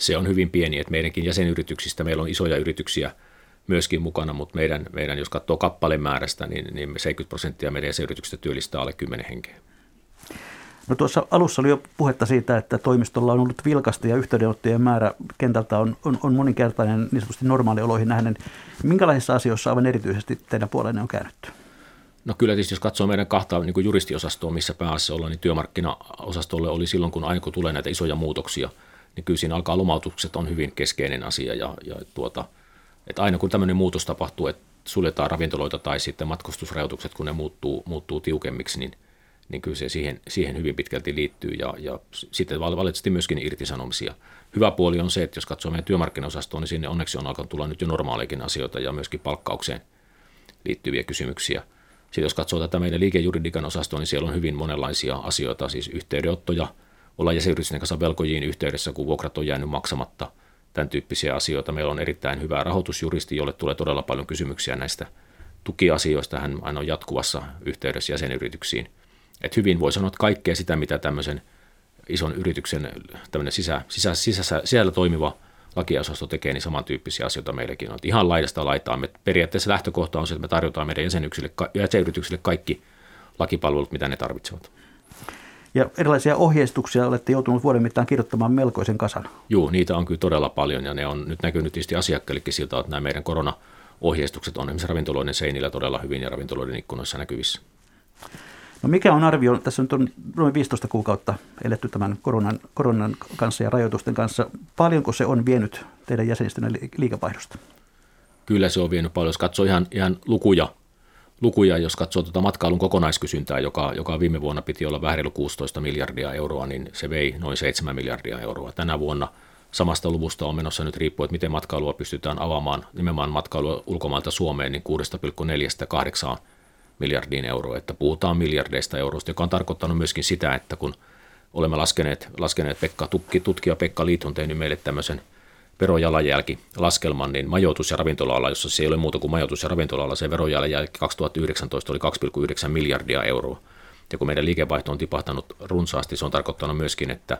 se on hyvin pieni, että meidänkin jäsenyrityksistä meillä on isoja yrityksiä myöskin mukana, mutta meidän, meidän jos katsoo kappalemäärästä, niin, niin 70 prosenttia meidän jäsenyrityksistä työllistää alle 10 henkeä. No tuossa alussa oli jo puhetta siitä, että toimistolla on ollut vilkasta ja yhteydenottojen määrä kentältä on, on, on moninkertainen niin sanotusti normaalioloihin nähden. Minkälaisissa asioissa aivan erityisesti teidän puolenne on käännytty? No kyllä tietysti, jos katsoo meidän kahta niin kuin juristiosastoa, missä päässä ollaan, niin työmarkkinaosastolle oli silloin, kun aina kun tulee näitä isoja muutoksia – niin kyllä siinä alkaa lomautukset on hyvin keskeinen asia ja, ja tuota, että aina kun tämmöinen muutos tapahtuu, että suljetaan ravintoloita tai sitten matkustusrajoitukset, kun ne muuttuu, muuttuu tiukemmiksi, niin, niin kyllä se siihen, siihen hyvin pitkälti liittyy ja, ja sitten valitettavasti myöskin irtisanomisia. Hyvä puoli on se, että jos katsoo meidän työmarkkinaosastoon, niin sinne onneksi on alkanut tulla nyt jo normaalikin asioita ja myöskin palkkaukseen liittyviä kysymyksiä. Sitten jos katsoo tätä meidän liikejuridikan osastoa, niin siellä on hyvin monenlaisia asioita, siis yhteydenottoja, olla jäsenyritysten kanssa velkojiin yhteydessä, kun vuokrat on jäänyt maksamatta, tämän tyyppisiä asioita. Meillä on erittäin hyvä rahoitusjuristi, jolle tulee todella paljon kysymyksiä näistä tukiasioista. Hän aina on jatkuvassa yhteydessä jäsenyrityksiin. Et hyvin voi sanoa, että kaikkea sitä, mitä tämmöisen ison yrityksen tämmöinen sisä, sisä, sisä, sisällä toimiva lakiosasto tekee, niin samantyyppisiä asioita meilläkin on. Ihan laidasta laitaan. Me periaatteessa lähtökohta on se, että me tarjotaan meidän jäsenyksille, jäsenyrityksille kaikki lakipalvelut, mitä ne tarvitsevat. Ja erilaisia ohjeistuksia olette joutunut vuoden mittaan kirjoittamaan melkoisen kasan. Joo, niitä on kyllä todella paljon ja ne on nyt näkynyt tietysti asiakkaillekin siltä, että nämä meidän korona-ohjeistukset on esimerkiksi ravintoloiden seinillä todella hyvin ja ravintoloiden ikkunoissa näkyvissä. No mikä on arvio, tässä on noin 15 kuukautta eletty tämän koronan, koronan kanssa ja rajoitusten kanssa. Paljonko se on vienyt teidän jäsenistönne liikevaihdosta? Kyllä se on vienyt paljon. Jos katsoo ihan, ihan lukuja, lukuja, jos katsoo tuota matkailun kokonaiskysyntää, joka, joka viime vuonna piti olla vähän 16 miljardia euroa, niin se vei noin 7 miljardia euroa. Tänä vuonna samasta luvusta on menossa nyt riippuen, että miten matkailua pystytään avaamaan, nimenomaan matkailua ulkomailta Suomeen, niin 6,4-8 miljardiin euroa, että puhutaan miljardeista euroista, joka on tarkoittanut myöskin sitä, että kun olemme laskeneet, laskeneet Pekka, tukki, tutkija Pekka Liit on tehnyt meille tämmöisen verojalanjälki laskelman, niin majoitus- ja ravintola jossa se ei ole muuta kuin majoitus- ja ravintola se verojalanjälki 2019 oli 2,9 miljardia euroa. Ja kun meidän liikevaihto on tipahtanut runsaasti, se on tarkoittanut myöskin, että,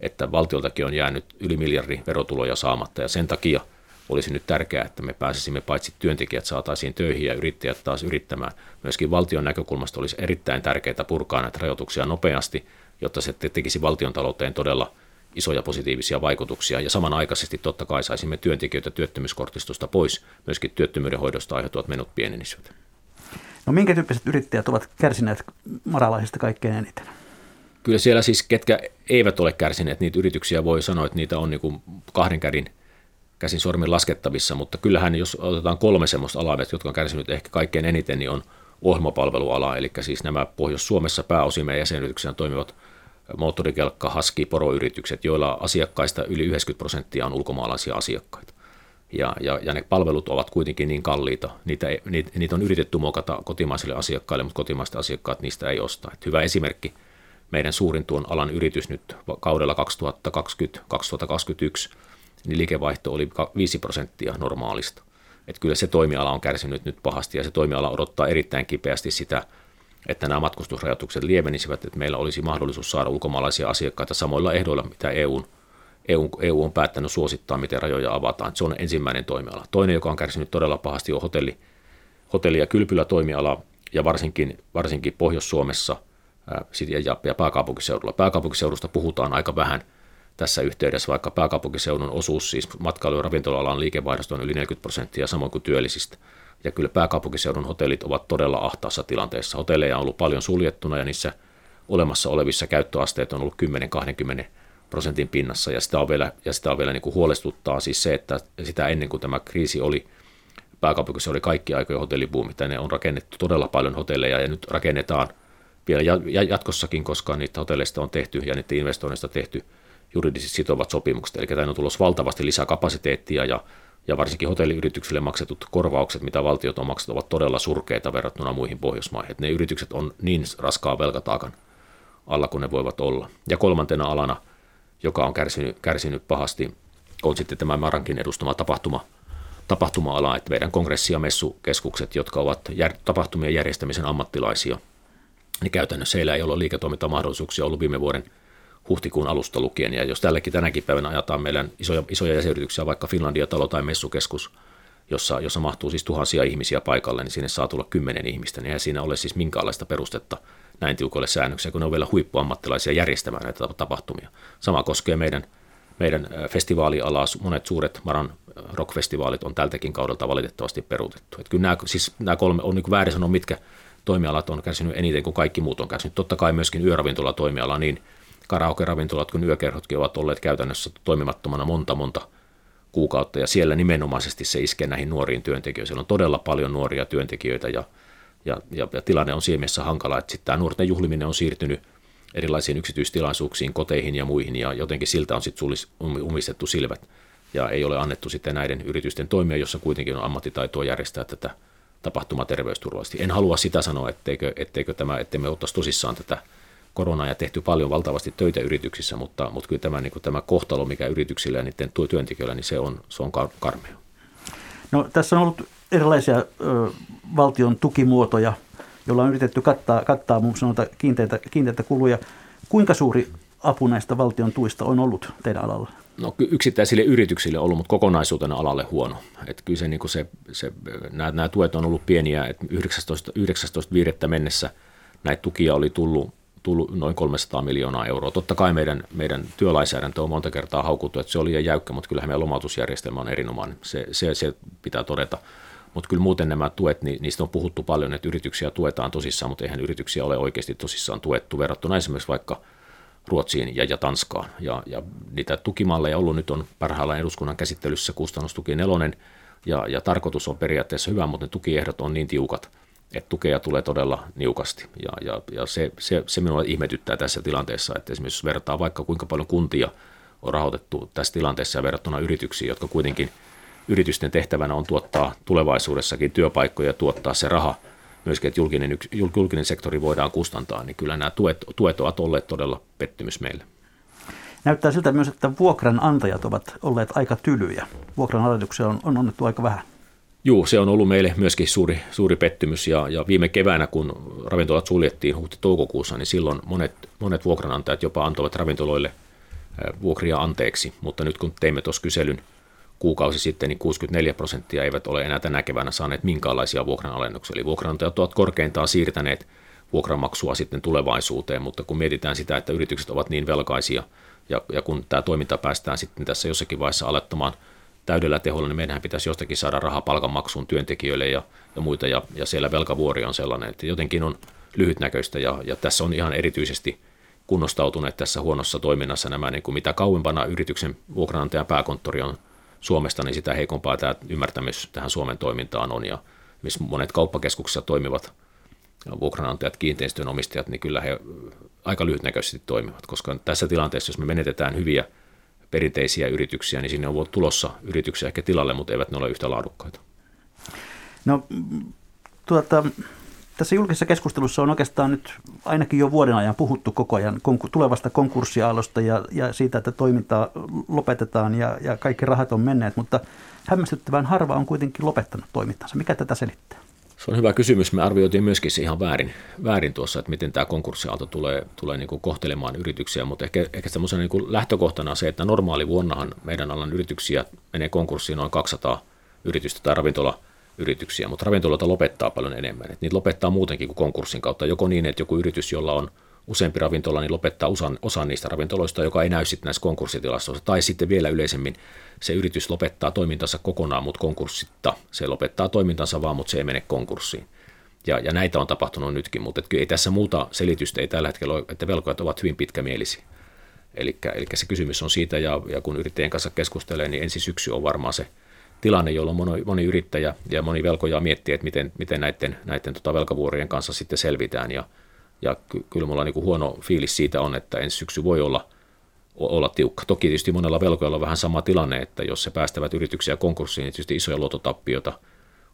että valtioltakin on jäänyt yli miljardi verotuloja saamatta, ja sen takia – olisi nyt tärkeää, että me pääsisimme paitsi työntekijät saataisiin töihin ja yrittäjät taas yrittämään. Myöskin valtion näkökulmasta olisi erittäin tärkeää purkaa näitä rajoituksia nopeasti, jotta se tekisi valtion talouteen todella isoja positiivisia vaikutuksia. Ja samanaikaisesti totta kai saisimme työntekijöitä työttömyyskortistosta pois, myöskin työttömyyden hoidosta aiheutuvat menot pienenisivät. No minkä tyyppiset yrittäjät ovat kärsineet maralaisista kaikkein eniten? Kyllä siellä siis, ketkä eivät ole kärsineet, niitä yrityksiä voi sanoa, että niitä on niin kuin kahden kärin käsin sormin laskettavissa, mutta kyllähän jos otetaan kolme semmoista alaa, jotka on kärsinyt ehkä kaikkein eniten, niin on ohjelmapalveluala, eli siis nämä Pohjois-Suomessa pääosin meidän jäsenyrityksenä toimivat moottorikelkka, haski, poroyritykset, joilla asiakkaista yli 90 prosenttia on ulkomaalaisia asiakkaita. Ja, ja, ja ne palvelut ovat kuitenkin niin kalliita, niitä, niitä, niitä on yritetty muokata kotimaisille asiakkaille, mutta kotimaiset asiakkaat niistä ei osta. Et hyvä esimerkki, meidän suurin tuon alan yritys nyt kaudella 2020-2021 niin liikevaihto oli 5 prosenttia normaalista. Että kyllä se toimiala on kärsinyt nyt pahasti ja se toimiala odottaa erittäin kipeästi sitä, että nämä matkustusrajoitukset lievenisivät, että meillä olisi mahdollisuus saada ulkomaalaisia asiakkaita samoilla ehdoilla, mitä EU, EU, EU on päättänyt suosittaa, miten rajoja avataan. Se on ensimmäinen toimiala. Toinen, joka on kärsinyt todella pahasti, on hotelli, hotelli- ja kylpylätoimiala, ja varsinkin, varsinkin Pohjois-Suomessa ja, ja pääkaupunkiseudulla. Pääkaupunkiseudusta puhutaan aika vähän – tässä yhteydessä, vaikka pääkaupunkiseudun osuus siis matkailu- ja ravintola-alan liikevaihdosta on yli 40 prosenttia, samoin kuin työllisistä. Ja kyllä pääkaupunkiseudun hotellit ovat todella ahtaassa tilanteessa. Hotelleja on ollut paljon suljettuna ja niissä olemassa olevissa käyttöasteet on ollut 10-20 prosentin pinnassa ja sitä on vielä, ja sitä on vielä niin kuin huolestuttaa siis se, että sitä ennen kuin tämä kriisi oli, pääkaupunkissa oli kaikki aikojen hotellibuumi, ne on rakennettu todella paljon hotelleja ja nyt rakennetaan vielä jatkossakin, koska niitä hotelleista on tehty ja niiden investoinnista tehty juridisesti sitovat sopimukset, eli tänne on tulossa valtavasti lisää kapasiteettia ja, ja varsinkin hotelliyrityksille maksetut korvaukset, mitä valtiot on maksettu, ovat todella surkeita verrattuna muihin Pohjoismaihin. Et ne yritykset on niin raskaa velkataakan alla kuin ne voivat olla. Ja kolmantena alana, joka on kärsinyt, kärsinyt pahasti, on sitten tämä Marankin edustama tapahtuma, tapahtuma-ala, että meidän kongressi- ja messukeskukset, jotka ovat jär, tapahtumien järjestämisen ammattilaisia, niin käytännössä heillä ei ole liiketoimintamahdollisuuksia ollut viime vuoden – huhtikuun alusta lukien. Ja jos tälläkin tänäkin päivänä ajataan meidän isoja, isoja jäsenyrityksiä, vaikka Finlandia talo tai messukeskus, jossa, jossa mahtuu siis tuhansia ihmisiä paikalle, niin sinne saa tulla kymmenen ihmistä, niin eihän siinä ole siis minkäänlaista perustetta näin tiukoille säännöksiä, kun ne on vielä huippuammattilaisia järjestämään näitä tapahtumia. Sama koskee meidän, meidän festivaalialaa, monet suuret Maran rockfestivaalit on tältäkin kaudelta valitettavasti peruutettu. Että kyllä nämä, siis nämä kolme, on niin väärin sanoa, mitkä toimialat on kärsinyt eniten kuin kaikki muut on kärsinyt. Totta kai myöskin yöravintola toimiala niin karaoke-ravintolat kuin yökerhotkin ovat olleet käytännössä toimimattomana monta monta kuukautta, ja siellä nimenomaisesti se iskee näihin nuoriin työntekijöihin. Siellä on todella paljon nuoria työntekijöitä, ja, ja, ja, ja tilanne on siinä mielessä hankala, että sitten tämä nuorten juhliminen on siirtynyt erilaisiin yksityistilaisuuksiin, koteihin ja muihin, ja jotenkin siltä on sitten umistettu silmät, ja ei ole annettu sitten näiden yritysten toimia, jossa kuitenkin on ammattitaitoa järjestää tätä tapahtuma terveysturvallisesti. En halua sitä sanoa, etteikö, etteikö tämä, ettei me ottaisi tosissaan tätä koronaa ja tehty paljon valtavasti töitä yrityksissä, mutta, mutta kyllä tämä, niin kuin tämä kohtalo, mikä yrityksillä ja niiden työntekijöillä, niin se on, se on karmea. No, tässä on ollut erilaisia ö, valtion tukimuotoja, joilla on yritetty kattaa, kattaa muun muassa kiinteitä, kiinteitä kuluja. Kuinka suuri apu näistä valtion tuista on ollut teidän alalla? No yksittäisille yrityksille on ollut, mutta kokonaisuutena alalle huono. Että kyllä se, niin se, se, nämä, nämä tuet on ollut pieniä, että 19, 19 viidettä mennessä näitä tukia oli tullut, tullut noin 300 miljoonaa euroa. Totta kai meidän, meidän työlainsäädäntö on monta kertaa haukuttu, että se oli liian jäykkä, mutta kyllähän meidän lomautusjärjestelmä on erinomainen. Se, se, se pitää todeta. Mutta kyllä muuten nämä tuet, niin niistä on puhuttu paljon, että yrityksiä tuetaan tosissaan, mutta eihän yrityksiä ole oikeasti tosissaan tuettu verrattuna esimerkiksi vaikka – Ruotsiin ja, ja Tanskaan. Ja, ja niitä tukimalleja ollut nyt on parhaillaan eduskunnan käsittelyssä kustannustuki nelonen, ja, ja tarkoitus on periaatteessa hyvä, mutta ne tukiehdot on niin tiukat, että tukea tulee todella niukasti. Ja, ja, ja se, se, se minua ihmetyttää tässä tilanteessa, että esimerkiksi vertaa vaikka kuinka paljon kuntia on rahoitettu tässä tilanteessa verrattuna yrityksiin, jotka kuitenkin yritysten tehtävänä on tuottaa tulevaisuudessakin työpaikkoja ja tuottaa se raha – myöskin, että julkinen, julkinen sektori voidaan kustantaa, niin kyllä nämä tuet, tuet ovat olleet todella pettymys meille. Näyttää siltä myös, että vuokranantajat ovat olleet aika tylyjä. Vuokranalennuksia on, on onnettu aika vähän. Joo, se on ollut meille myöskin suuri, suuri pettymys ja, ja viime keväänä, kun ravintolat suljettiin huhti-toukokuussa, niin silloin monet, monet vuokranantajat jopa antoivat ravintoloille vuokria anteeksi, mutta nyt kun teimme tuossa kyselyn kuukausi sitten, niin 64 prosenttia eivät ole enää tänä keväänä saaneet minkäänlaisia vuokranalennuksia. Eli vuokranantajat ovat korkeintaan siirtäneet vuokramaksua sitten tulevaisuuteen, mutta kun mietitään sitä, että yritykset ovat niin velkaisia ja, ja kun tämä toiminta päästään sitten tässä jossakin vaiheessa alettamaan täydellä teholla, niin meidän pitäisi jostakin saada rahaa palkanmaksuun työntekijöille ja, ja muita, ja, ja siellä velkavuori on sellainen, että jotenkin on lyhytnäköistä, ja, ja tässä on ihan erityisesti kunnostautuneet tässä huonossa toiminnassa nämä, niin kuin mitä kauempana yrityksen vuokranantajan pääkonttori on Suomesta, niin sitä heikompaa tämä ymmärtämys tähän Suomen toimintaan on. Ja missä monet kauppakeskuksissa toimivat vuokranantajat, kiinteistön omistajat, niin kyllä he aika lyhytnäköisesti toimivat, koska tässä tilanteessa, jos me menetetään hyviä perinteisiä yrityksiä, niin sinne on tulossa yrityksiä ehkä tilalle, mutta eivät ne ole yhtä laadukkaita. No, tuota, tässä julkisessa keskustelussa on oikeastaan nyt ainakin jo vuoden ajan puhuttu koko ajan tulevasta konkurssiaalosta ja, ja siitä, että toimintaa lopetetaan ja, ja kaikki rahat on menneet, mutta hämmästyttävän harva on kuitenkin lopettanut toimintansa. Mikä tätä selittää? Se on hyvä kysymys. Me arvioitiin myöskin se ihan väärin, väärin tuossa, että miten tämä konkurssiaalto tulee, tulee niin kuin kohtelemaan yrityksiä, mutta ehkä, ehkä semmoisena niin lähtökohtana se, että normaali vuonnahan meidän alan yrityksiä menee konkurssiin noin 200 yritystä tai ravintola yrityksiä, mutta ravintoloita lopettaa paljon enemmän. Et niitä lopettaa muutenkin kuin konkurssin kautta. Joko niin, että joku yritys, jolla on useampi ravintola, niin lopettaa osan, osan niistä ravintoloista, joka ei näy sitten näissä konkurssitilastoissa. Tai sitten vielä yleisemmin se yritys lopettaa toimintansa kokonaan, mutta konkurssitta. Se lopettaa toimintansa vaan, mutta se ei mene konkurssiin. Ja, ja näitä on tapahtunut nytkin, mutta et ei tässä muuta selitystä ei tällä hetkellä ole, että velkojat ovat hyvin pitkämielisiä. Eli, eli se kysymys on siitä, ja, ja kun yrittäjien kanssa keskustelee, niin ensi syksy on varmaan se tilanne, jolloin moni, moni yrittäjä ja moni velkoja miettii, että miten, miten näiden, näiden tota velkavuorien kanssa sitten selvitään. Ja, ja ky, kyllä mulla niin huono fiilis siitä on, että ensi syksy voi olla, olla tiukka. Toki tietysti monella velkojalla on vähän sama tilanne, että jos se päästävät yrityksiä konkurssiin, niin tietysti isoja luottotappioita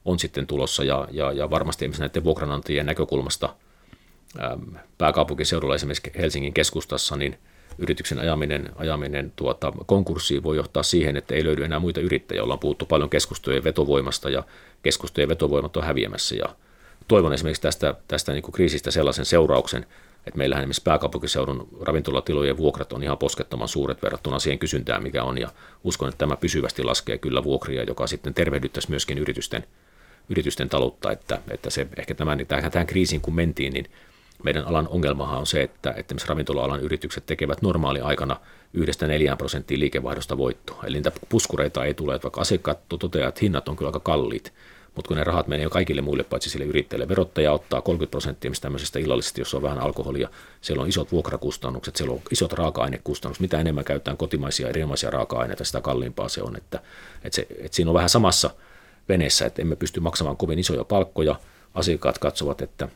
on sitten tulossa. Ja, ja, ja varmasti esimerkiksi näiden vuokranantajien näkökulmasta äm, pääkaupunkiseudulla esimerkiksi Helsingin keskustassa, niin – yrityksen ajaminen, ajaminen tuota, konkurssiin voi johtaa siihen, että ei löydy enää muita yrittäjiä. Ollaan puhuttu paljon keskustojen vetovoimasta ja keskustojen vetovoimat on häviämässä. Ja toivon esimerkiksi tästä, tästä niin kuin kriisistä sellaisen seurauksen, että meillähän esimerkiksi pääkaupunkiseudun ravintolatilojen vuokrat on ihan poskettoman suuret verrattuna siihen kysyntään, mikä on. Ja uskon, että tämä pysyvästi laskee kyllä vuokria, joka sitten tervehdyttäisi myöskin yritysten, yritysten taloutta. Että, että se, ehkä tämän, tähän kriisiin kun mentiin, niin meidän alan ongelmahan on se, että, että ravintola-alan yritykset tekevät normaali aikana yhdestä neljään prosenttia liikevaihdosta voittoa. Eli niitä puskureita ei tule, että vaikka asiakkaat toteavat, että hinnat on kyllä aika kalliit, mutta kun ne rahat menee jo kaikille muille paitsi sille yrittäjälle. Verottaja ottaa 30 prosenttia mistä tämmöisestä illallisesta, jos on vähän alkoholia. Siellä on isot vuokrakustannukset, siellä on isot raaka-ainekustannukset. Mitä enemmän käytetään kotimaisia erinomaisia raaka-aineita, sitä kalliimpaa se on. Että, että, se, että siinä on vähän samassa veneessä, että emme pysty maksamaan kovin isoja palkkoja. Asiakkaat katsovat, että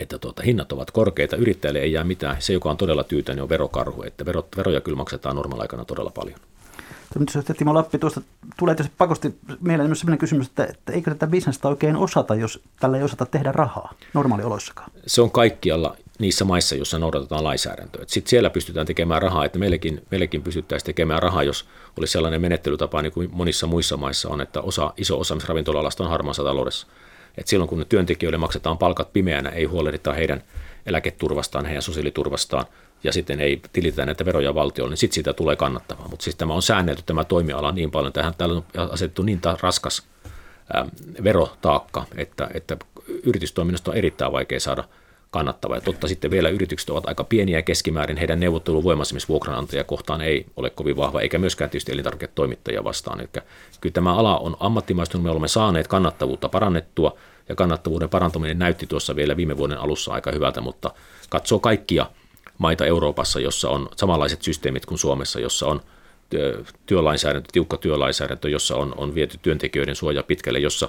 että tuota, hinnat ovat korkeita, yrittäjälle ei jää mitään. Se, joka on todella tyytyväinen, on verokarhu, että verot, veroja kyllä maksetaan normaalaikana todella paljon. Nyt Timo Lappi, tuosta tulee tietysti pakosti mieleen myös sellainen kysymys, että, että eikö tätä bisnestä oikein osata, jos tällä ei osata tehdä rahaa normaalioloissakaan? Se on kaikkialla niissä maissa, joissa noudatetaan lainsäädäntöä. Sitten siellä pystytään tekemään rahaa, että meillekin, meillekin pystyttäisiin tekemään rahaa, jos olisi sellainen menettelytapa, niin kuin monissa muissa maissa on, että osa, iso osa ravintola-alasta on harmaassa taloudessa. Et silloin kun työntekijöille maksetaan palkat pimeänä, ei huolehdita heidän eläketurvastaan, heidän sosiaaliturvastaan, ja sitten ei tilitä näitä veroja valtiolle, niin sitten siitä tulee kannattavaa. Mutta siis tämä on säännelty tämä toimiala niin paljon, tähän täällä on asetettu niin raskas verotaakka, että, että yritystoiminnasta on erittäin vaikea saada kannattavaa. Ja totta sitten vielä yritykset ovat aika pieniä keskimäärin, heidän neuvotteluvoimansa esimerkiksi kohtaan ei ole kovin vahva, eikä myöskään tietysti elintarviketoimittajia vastaan. Eli kyllä tämä ala on ammattimaistunut, me olemme saaneet kannattavuutta parannettua, ja kannattavuuden parantuminen näytti tuossa vielä viime vuoden alussa aika hyvältä, mutta katsoo kaikkia maita Euroopassa, jossa on samanlaiset systeemit kuin Suomessa, jossa on työlainsäädäntö, tiukka työlainsäädäntö, jossa on, on viety työntekijöiden suoja pitkälle, jossa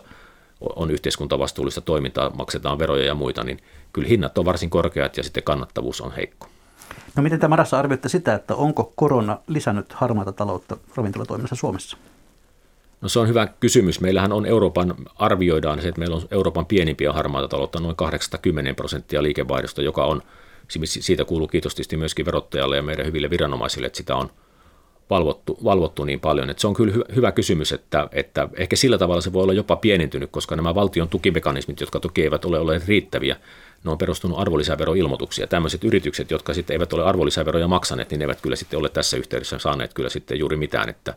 on yhteiskuntavastuullista toimintaa, maksetaan veroja ja muita, niin kyllä hinnat on varsin korkeat ja sitten kannattavuus on heikko. No miten tämä Marassa arvioitte sitä, että onko korona lisännyt harmaata taloutta ravintolatoiminnassa Suomessa? No se on hyvä kysymys. Meillähän on Euroopan, arvioidaan se, että meillä on Euroopan pienimpiä harmaata taloutta, noin 80 prosenttia liikevaihdosta, joka on, siitä kuuluu kiitos tietysti myöskin verottajalle ja meidän hyville viranomaisille, että sitä on valvottu, valvottu niin paljon. Että se on kyllä hy- hyvä kysymys, että, että ehkä sillä tavalla se voi olla jopa pienentynyt, koska nämä valtion tukimekanismit, jotka toki eivät ole olleet riittäviä, ne on perustunut arvonlisäveroilmoituksiin. Tämmöiset yritykset, jotka sitten eivät ole arvonlisäveroja maksaneet, niin ne eivät kyllä sitten ole tässä yhteydessä saaneet kyllä sitten juuri mitään, että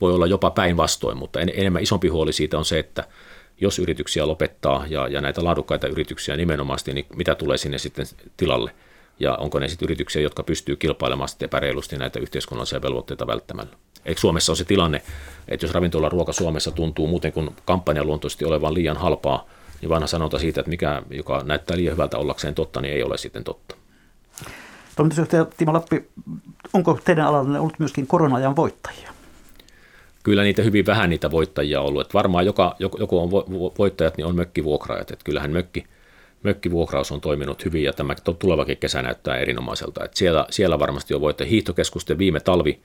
voi olla jopa päinvastoin, mutta en, enemmän isompi huoli siitä on se, että jos yrityksiä lopettaa ja, ja näitä laadukkaita yrityksiä nimenomaan, niin mitä tulee sinne sitten tilalle – ja onko ne sitten yrityksiä, jotka pystyy kilpailemaan sitten epäreilusti näitä yhteiskunnallisia velvoitteita välttämällä. Eikö Suomessa on se tilanne, että jos ravintola ruoka Suomessa tuntuu muuten kuin kampanjaluontoisesti olevan liian halpaa, niin vanha sanonta siitä, että mikä, joka näyttää liian hyvältä ollakseen totta, niin ei ole sitten totta. Toimitusjohtaja Timo Lappi, onko teidän alallanne ollut myöskin korona-ajan voittajia? Kyllä niitä hyvin vähän niitä voittajia on ollut. Että varmaan joka, joku on voittajat, niin on mökkivuokraajat. Että kyllähän mökki, mökkivuokraus on toiminut hyvin ja tämä tulevakin kesä näyttää erinomaiselta. Että siellä, siellä varmasti on voitte. Hiihtokeskusten viime talvi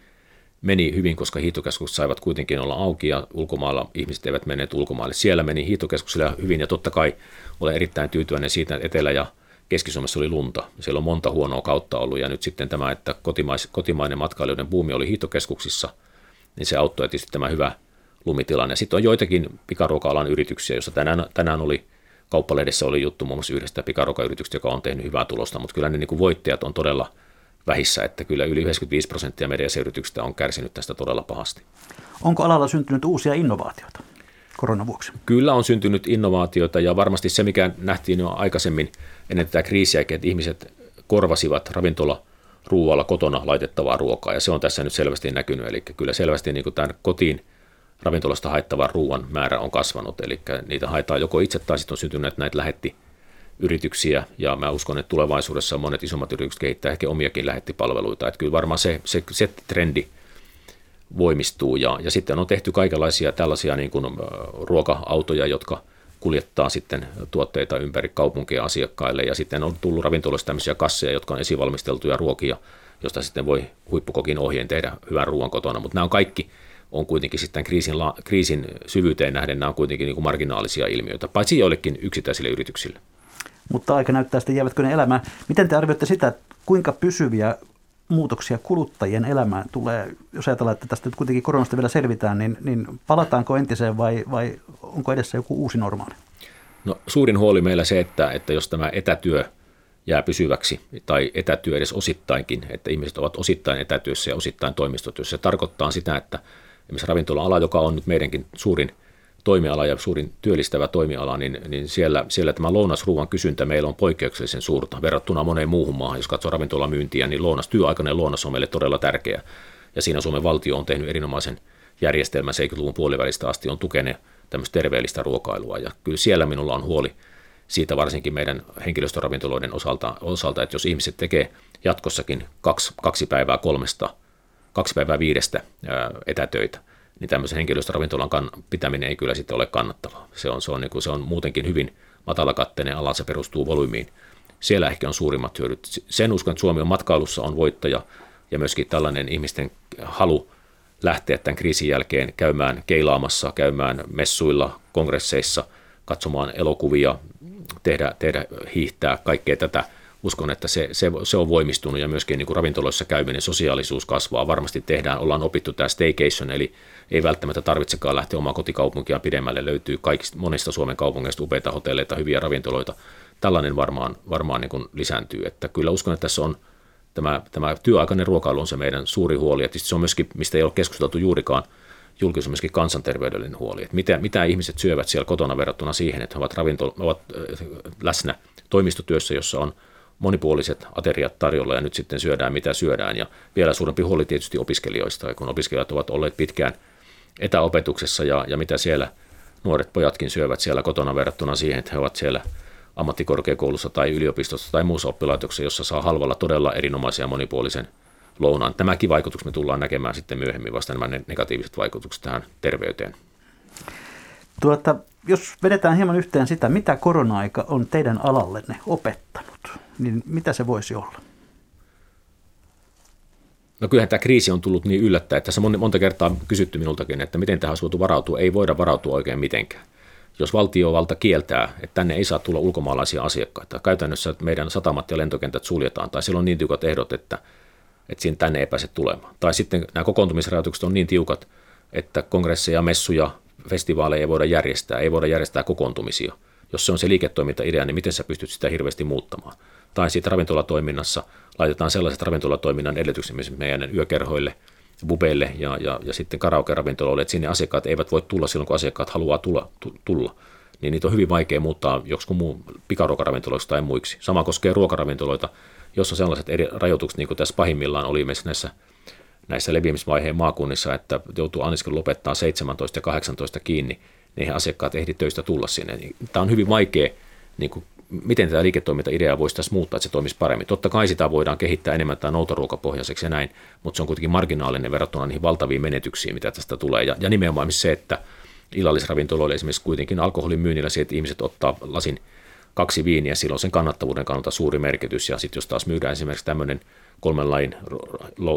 meni hyvin, koska hiihtokeskukset saivat kuitenkin olla auki ja ulkomailla ihmiset eivät menneet ulkomaille. Siellä meni hiihtokeskuksilla hyvin ja totta kai olen erittäin tyytyväinen siitä, että Etelä- ja Keski-Suomessa oli lunta. Siellä on monta huonoa kautta ollut ja nyt sitten tämä, että kotimais, kotimainen matkailijoiden buumi oli hiihtokeskuksissa, niin se auttoi tietysti tämä hyvä lumitilanne. Sitten on joitakin pikaruoka-alan yrityksiä, joissa tänään, tänään oli Kauppalehdessä oli juttu muun muassa yhdestä pikarokayrityksestä, joka on tehnyt hyvää tulosta, mutta kyllä ne niin kuin voittajat on todella vähissä, että kyllä yli 95 prosenttia mediaseyrityksistä on kärsinyt tästä todella pahasti. Onko alalla syntynyt uusia innovaatioita koronan vuoksi? Kyllä on syntynyt innovaatioita ja varmasti se, mikä nähtiin jo aikaisemmin ennen tätä kriisiä, että ihmiset korvasivat ravintola ruoalla kotona laitettavaa ruokaa ja se on tässä nyt selvästi näkynyt, eli kyllä selvästi niin kuin tämän kotiin ravintolasta haettavan ruoan määrä on kasvanut, eli niitä haetaan joko itse tai sitten on syntynyt näitä lähetti yrityksiä, ja mä uskon, että tulevaisuudessa monet isommat yritykset kehittää ehkä omiakin lähettipalveluita, että kyllä varmaan se, se, se trendi voimistuu, ja, ja sitten on tehty kaikenlaisia tällaisia niin kuin, ruoka-autoja, jotka kuljettaa sitten tuotteita ympäri kaupunkia asiakkaille, ja sitten on tullut ravintoloissa tämmöisiä kasseja, jotka on esivalmisteltuja ruokia, josta sitten voi huippukokin ohjeen tehdä hyvän ruoan kotona, mutta nämä on kaikki on kuitenkin sitten kriisin, la, kriisin syvyyteen nähden nämä on kuitenkin niin kuin marginaalisia ilmiöitä, paitsi joillekin yksittäisille yrityksille. Mutta aika näyttää sitten, jäävätkö ne elämään. Miten te arvioitte sitä, kuinka pysyviä muutoksia kuluttajien elämään tulee, jos ajatellaan, että tästä nyt kuitenkin koronasta vielä selvitään, niin, niin palataanko entiseen vai, vai onko edessä joku uusi normaali? No, suurin huoli meillä se, että, että jos tämä etätyö jää pysyväksi tai etätyö edes osittainkin, että ihmiset ovat osittain etätyössä ja osittain toimistotyössä. Se tarkoittaa sitä, että esimerkiksi ravintola-ala, joka on nyt meidänkin suurin toimiala ja suurin työllistävä toimiala, niin, niin siellä, siellä tämä lounasruuan kysyntä meillä on poikkeuksellisen suurta verrattuna moneen muuhun maahan. Jos katsoo ravintolamyyntiä, niin lounas, työaikainen lounas on meille todella tärkeä. Ja siinä Suomen valtio on tehnyt erinomaisen järjestelmän 70-luvun puolivälistä asti, on tukenut tämmöistä terveellistä ruokailua. Ja kyllä siellä minulla on huoli siitä varsinkin meidän henkilöstöravintoloiden osalta, osalta että jos ihmiset tekee jatkossakin kaksi, kaksi päivää kolmesta, kaksi päivää viidestä etätöitä, niin tämmöisen henkilöstöravintolan pitäminen ei kyllä sitten ole kannattavaa. Se on, se on, niin kuin, se on muutenkin hyvin matalakatteinen ala, se perustuu volyymiin. Siellä ehkä on suurimmat hyödyt. Sen uskon, että Suomi on matkailussa on voittaja ja myöskin tällainen ihmisten halu lähteä tämän kriisin jälkeen käymään keilaamassa, käymään messuilla, kongresseissa, katsomaan elokuvia, tehdä, tehdä hiihtää, kaikkea tätä. Uskon, että se, se, se on voimistunut ja myöskin niin kuin ravintoloissa käyminen, sosiaalisuus kasvaa. Varmasti tehdään, ollaan opittu tämä staycation, eli ei välttämättä tarvitsekaan lähteä omaa kotikaupunkia pidemmälle. Löytyy kaikista, monista Suomen kaupungeista upeita hotelleita, hyviä ravintoloita. Tällainen varmaan, varmaan niin kuin lisääntyy. Että kyllä uskon, että tässä on tämä, tämä työaikainen ruokailu on se meidän suuri huoli. Ja se on myöskin, mistä ei ole keskusteltu juurikaan, julkisuus myöskin kansanterveydellinen huoli. Että mitä, mitä ihmiset syövät siellä kotona verrattuna siihen, että he ovat, ravinto, ovat läsnä toimistotyössä, jossa on monipuoliset ateriat tarjolla ja nyt sitten syödään mitä syödään. Ja vielä suurempi huoli tietysti opiskelijoista, kun opiskelijat ovat olleet pitkään etäopetuksessa ja, ja mitä siellä nuoret pojatkin syövät siellä kotona verrattuna siihen, että he ovat siellä ammattikorkeakoulussa tai yliopistossa tai muussa oppilaitoksessa, jossa saa halvalla todella erinomaisia monipuolisen lounaan. Tämäkin vaikutus me tullaan näkemään sitten myöhemmin vasta nämä negatiiviset vaikutukset tähän terveyteen. Tuota, jos vedetään hieman yhteen sitä, mitä korona-aika on teidän alallenne opettanut, niin mitä se voisi olla? No kyllähän tämä kriisi on tullut niin yllättäen, että tässä on monta kertaa kysytty minultakin, että miten tähän olisi voitu varautua. Ei voida varautua oikein mitenkään. Jos valtiovalta kieltää, että tänne ei saa tulla ulkomaalaisia asiakkaita, käytännössä meidän satamat ja lentokentät suljetaan, tai silloin on niin tiukat ehdot, että, että siinä tänne ei pääse tulemaan. Tai sitten nämä kokoontumisrajoitukset on niin tiukat, että kongresseja, messuja, festivaaleja ei voida järjestää, ei voida järjestää kokoontumisia. Jos se on se liiketoiminta-idea, niin miten sä pystyt sitä hirveästi muuttamaan? Tai sitten ravintolatoiminnassa laitetaan sellaiset ravintolatoiminnan edellytykset meidän yökerhoille, bubeille ja, ja, ja sitten karaoke-ravintoloille, että sinne asiakkaat eivät voi tulla silloin, kun asiakkaat haluaa tulla. tulla. Niin niitä on hyvin vaikea muuttaa joksikun muu pikaruokaravintoloiksi tai muiksi. Sama koskee ruokaravintoloita, jossa sellaiset eri rajoitukset, niin kuin tässä pahimmillaan oli näissä näissä leviämisvaiheen maakunnissa, että joutuu anniskelu lopettaa 17 ja 18 kiinni, niin eihän asiakkaat ehdi töistä tulla sinne. Tämä on hyvin vaikea, niin kuin, miten tätä liiketoiminta-ideaa voisi tässä muuttaa, että se toimisi paremmin. Totta kai sitä voidaan kehittää enemmän tai noutaruokapohjaiseksi ja näin, mutta se on kuitenkin marginaalinen verrattuna niihin valtaviin menetyksiin, mitä tästä tulee. Ja, ja nimenomaan se, että illallisravintoloille esimerkiksi kuitenkin alkoholin myynnillä se, että ihmiset ottaa lasin kaksi viiniä, silloin sen kannattavuuden kannalta suuri merkitys. Ja sitten jos taas myydään esimerkiksi tämmöinen kolmen lain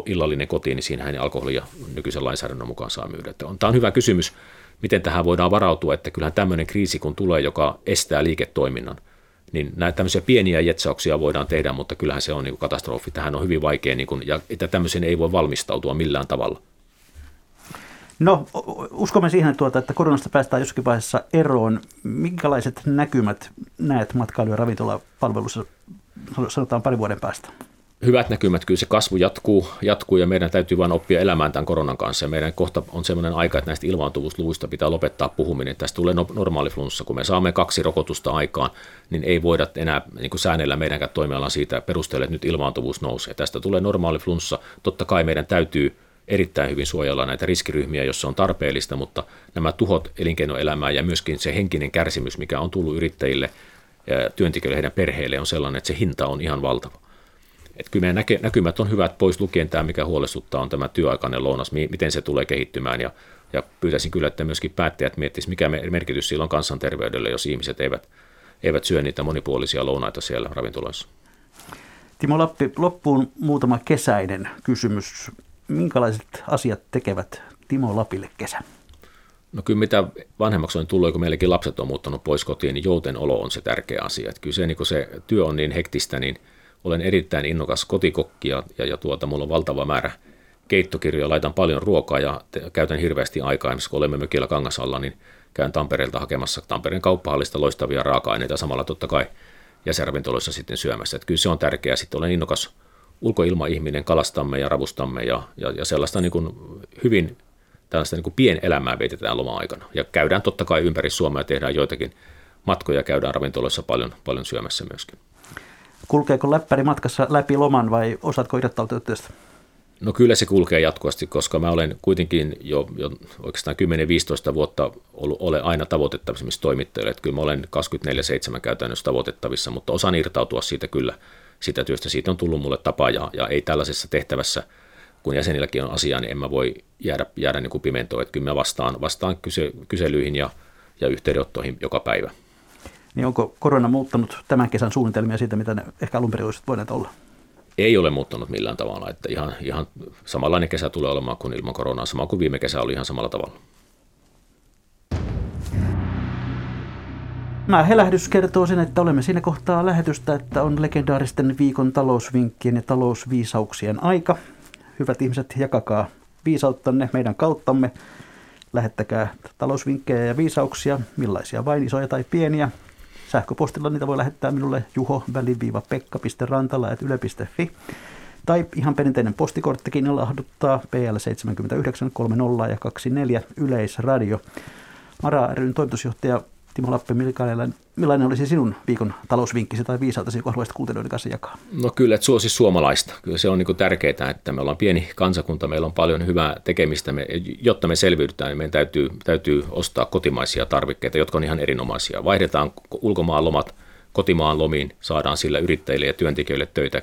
illallinen kotiin, niin siinähän alkoholia nykyisen lainsäädännön mukaan saa myydä. Tämä on hyvä kysymys, miten tähän voidaan varautua, että kyllähän tämmöinen kriisi, kun tulee, joka estää liiketoiminnan, niin näitä tämmöisiä pieniä jetsauksia voidaan tehdä, mutta kyllähän se on niin katastrofi. Tähän on hyvin vaikea, niin kuin, ja että tämmöisen ei voi valmistautua millään tavalla. No, uskomme siihen, tuota, että koronasta päästään jossakin vaiheessa eroon. Minkälaiset näkymät näet matkailu- ja ravintolapalvelussa, sanotaan pari vuoden päästä? hyvät näkymät, kyllä se kasvu jatkuu, jatkuu ja meidän täytyy vain oppia elämään tämän koronan kanssa. Ja meidän kohta on sellainen aika, että näistä ilmaantuvuusluvuista pitää lopettaa puhuminen. Tästä tulee no, normaali flunssa. Kun me saamme kaksi rokotusta aikaan, niin ei voida enää niin kuin säännellä meidänkään toimialan siitä perusteella, että nyt ilmaantuvuus nousee. Tästä tulee normaali flunssa. Totta kai meidän täytyy erittäin hyvin suojella näitä riskiryhmiä, jos se on tarpeellista, mutta nämä tuhot elinkeinoelämää ja myöskin se henkinen kärsimys, mikä on tullut yrittäjille ja työntekijöille heidän perheille, on sellainen, että se hinta on ihan valtava. Että kyllä meidän näkymät on hyvät, pois lukien tämä, mikä huolestuttaa, on tämä työaikainen lounas, miten se tulee kehittymään. Ja, ja pyytäisin kyllä, että myöskin päättäjät miettisivät, mikä merkitys sillä on kansanterveydelle, jos ihmiset eivät, eivät syö niitä monipuolisia lounaita siellä ravintoloissa. Timo Lappi, loppuun muutama kesäinen kysymys. Minkälaiset asiat tekevät Timo Lapille kesän? No kyllä mitä vanhemmaksi on tullut, kun meillekin lapset on muuttanut pois kotiin, niin jouten olo on se tärkeä asia. Että kyllä se, niin kun se työ on niin hektistä, niin – olen erittäin innokas kotikokki ja, ja, ja tuota, mulla on valtava määrä keittokirjoja, laitan paljon ruokaa ja te, käytän hirveästi aikaa. Esimerkiksi kun olemme mökillä Kangasalla, niin käyn Tampereelta hakemassa Tampereen kauppahallista loistavia raaka-aineita samalla totta kai jäsenravintoloissa sitten syömässä. Että kyllä se on tärkeää. Sitten olen innokas ulkoilmaihminen, kalastamme ja ravustamme ja, ja, ja sellaista niin kuin hyvin tällaista niin kuin pienelämää vietetään loma-aikana. Ja käydään totta kai ympäri Suomea ja tehdään joitakin matkoja, käydään ravintoloissa paljon, paljon syömässä myöskin. Kulkeeko läppäri matkassa läpi loman vai osaatko irrottautua työstä? No kyllä se kulkee jatkuvasti, koska mä olen kuitenkin jo, jo oikeastaan 10-15 vuotta ollut, olen aina tavoitettavissa toimittajille. Että kyllä mä olen 24-7 käytännössä tavoitettavissa, mutta osaan irtautua siitä kyllä sitä työstä. Siitä on tullut mulle tapa ja, ja ei tällaisessa tehtävässä, kun jäsenilläkin on asiaa, niin en mä voi jäädä, jäädä niin kuin pimentoon. Että kyllä mä vastaan, vastaan kyse, kyselyihin ja, ja yhteydenottoihin joka päivä. Niin onko korona muuttanut tämän kesän suunnitelmia siitä, mitä ne ehkä alun perin olisivat voineet olla? ei ole muuttunut millään tavalla. Että ihan, ihan samanlainen kesä tulee olemaan kuin ilman koronaa, sama kuin viime kesä oli ihan samalla tavalla. Mä helähdys kertoo sen, että olemme siinä kohtaa lähetystä, että on legendaaristen viikon talousvinkkien ja talousviisauksien aika. Hyvät ihmiset, jakakaa viisauttanne meidän kauttamme. Lähettäkää talousvinkkejä ja viisauksia, millaisia vain isoja tai pieniä. Sähköpostilla niitä voi lähettää minulle juho-pekka.rantala.yle.fi tai ihan perinteinen postikorttikin lahduttaa PL 79 30 ja 24 Yleisradio. Mara ryn toimitusjohtaja Timo Lappi, millainen olisi sinun viikon talousvinkkisi tai viisautasi, kun haluaisit kuuntelijoiden kanssa jakaa? No kyllä, että suosi suomalaista. Kyllä se on niin tärkeää, että me ollaan pieni kansakunta, meillä on paljon hyvää tekemistä. Me, jotta me selviydytään, niin meidän täytyy, täytyy ostaa kotimaisia tarvikkeita, jotka on ihan erinomaisia. Vaihdetaan ulkomaan lomat kotimaan lomiin, saadaan sillä yrittäjille ja työntekijöille töitä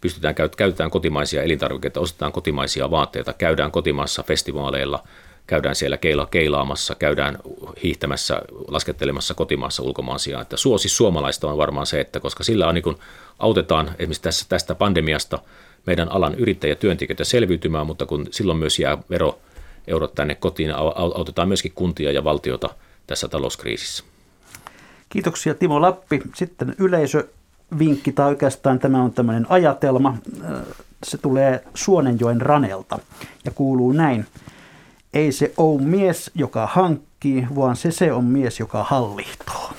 pystytään käyttämään kotimaisia elintarvikkeita, ostetaan kotimaisia vaatteita, käydään kotimaassa festivaaleilla – käydään siellä keila, keilaamassa, käydään hiihtämässä, laskettelemassa kotimaassa ulkomaan sijaan. Että suosi suomalaista on varmaan se, että koska sillä on niin kuin, autetaan esimerkiksi tässä, tästä pandemiasta meidän alan yrittäjä työntekijöitä selviytymään, mutta kun silloin myös jää veroeurot tänne kotiin, autetaan myöskin kuntia ja valtiota tässä talouskriisissä. Kiitoksia Timo Lappi. Sitten yleisövinkki, tai oikeastaan tämä on tämmöinen ajatelma. Se tulee Suonenjoen ranelta ja kuuluu näin. Ei se ole mies, joka hankkii, vaan se se on mies, joka hallihtoo.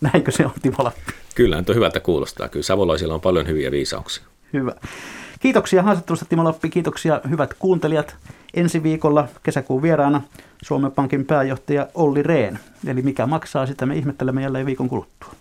Näinkö se on, Timo Lappi? Kyllä, on hyvältä kuulostaa. Kyllä savolaisilla on paljon hyviä viisauksia. Hyvä. Kiitoksia haastattelusta Timo Lappi, kiitoksia hyvät kuuntelijat. Ensi viikolla kesäkuun vieraana Suomen Pankin pääjohtaja Olli Rehn. Eli mikä maksaa, sitä me ihmettelemme jälleen viikon kuluttua.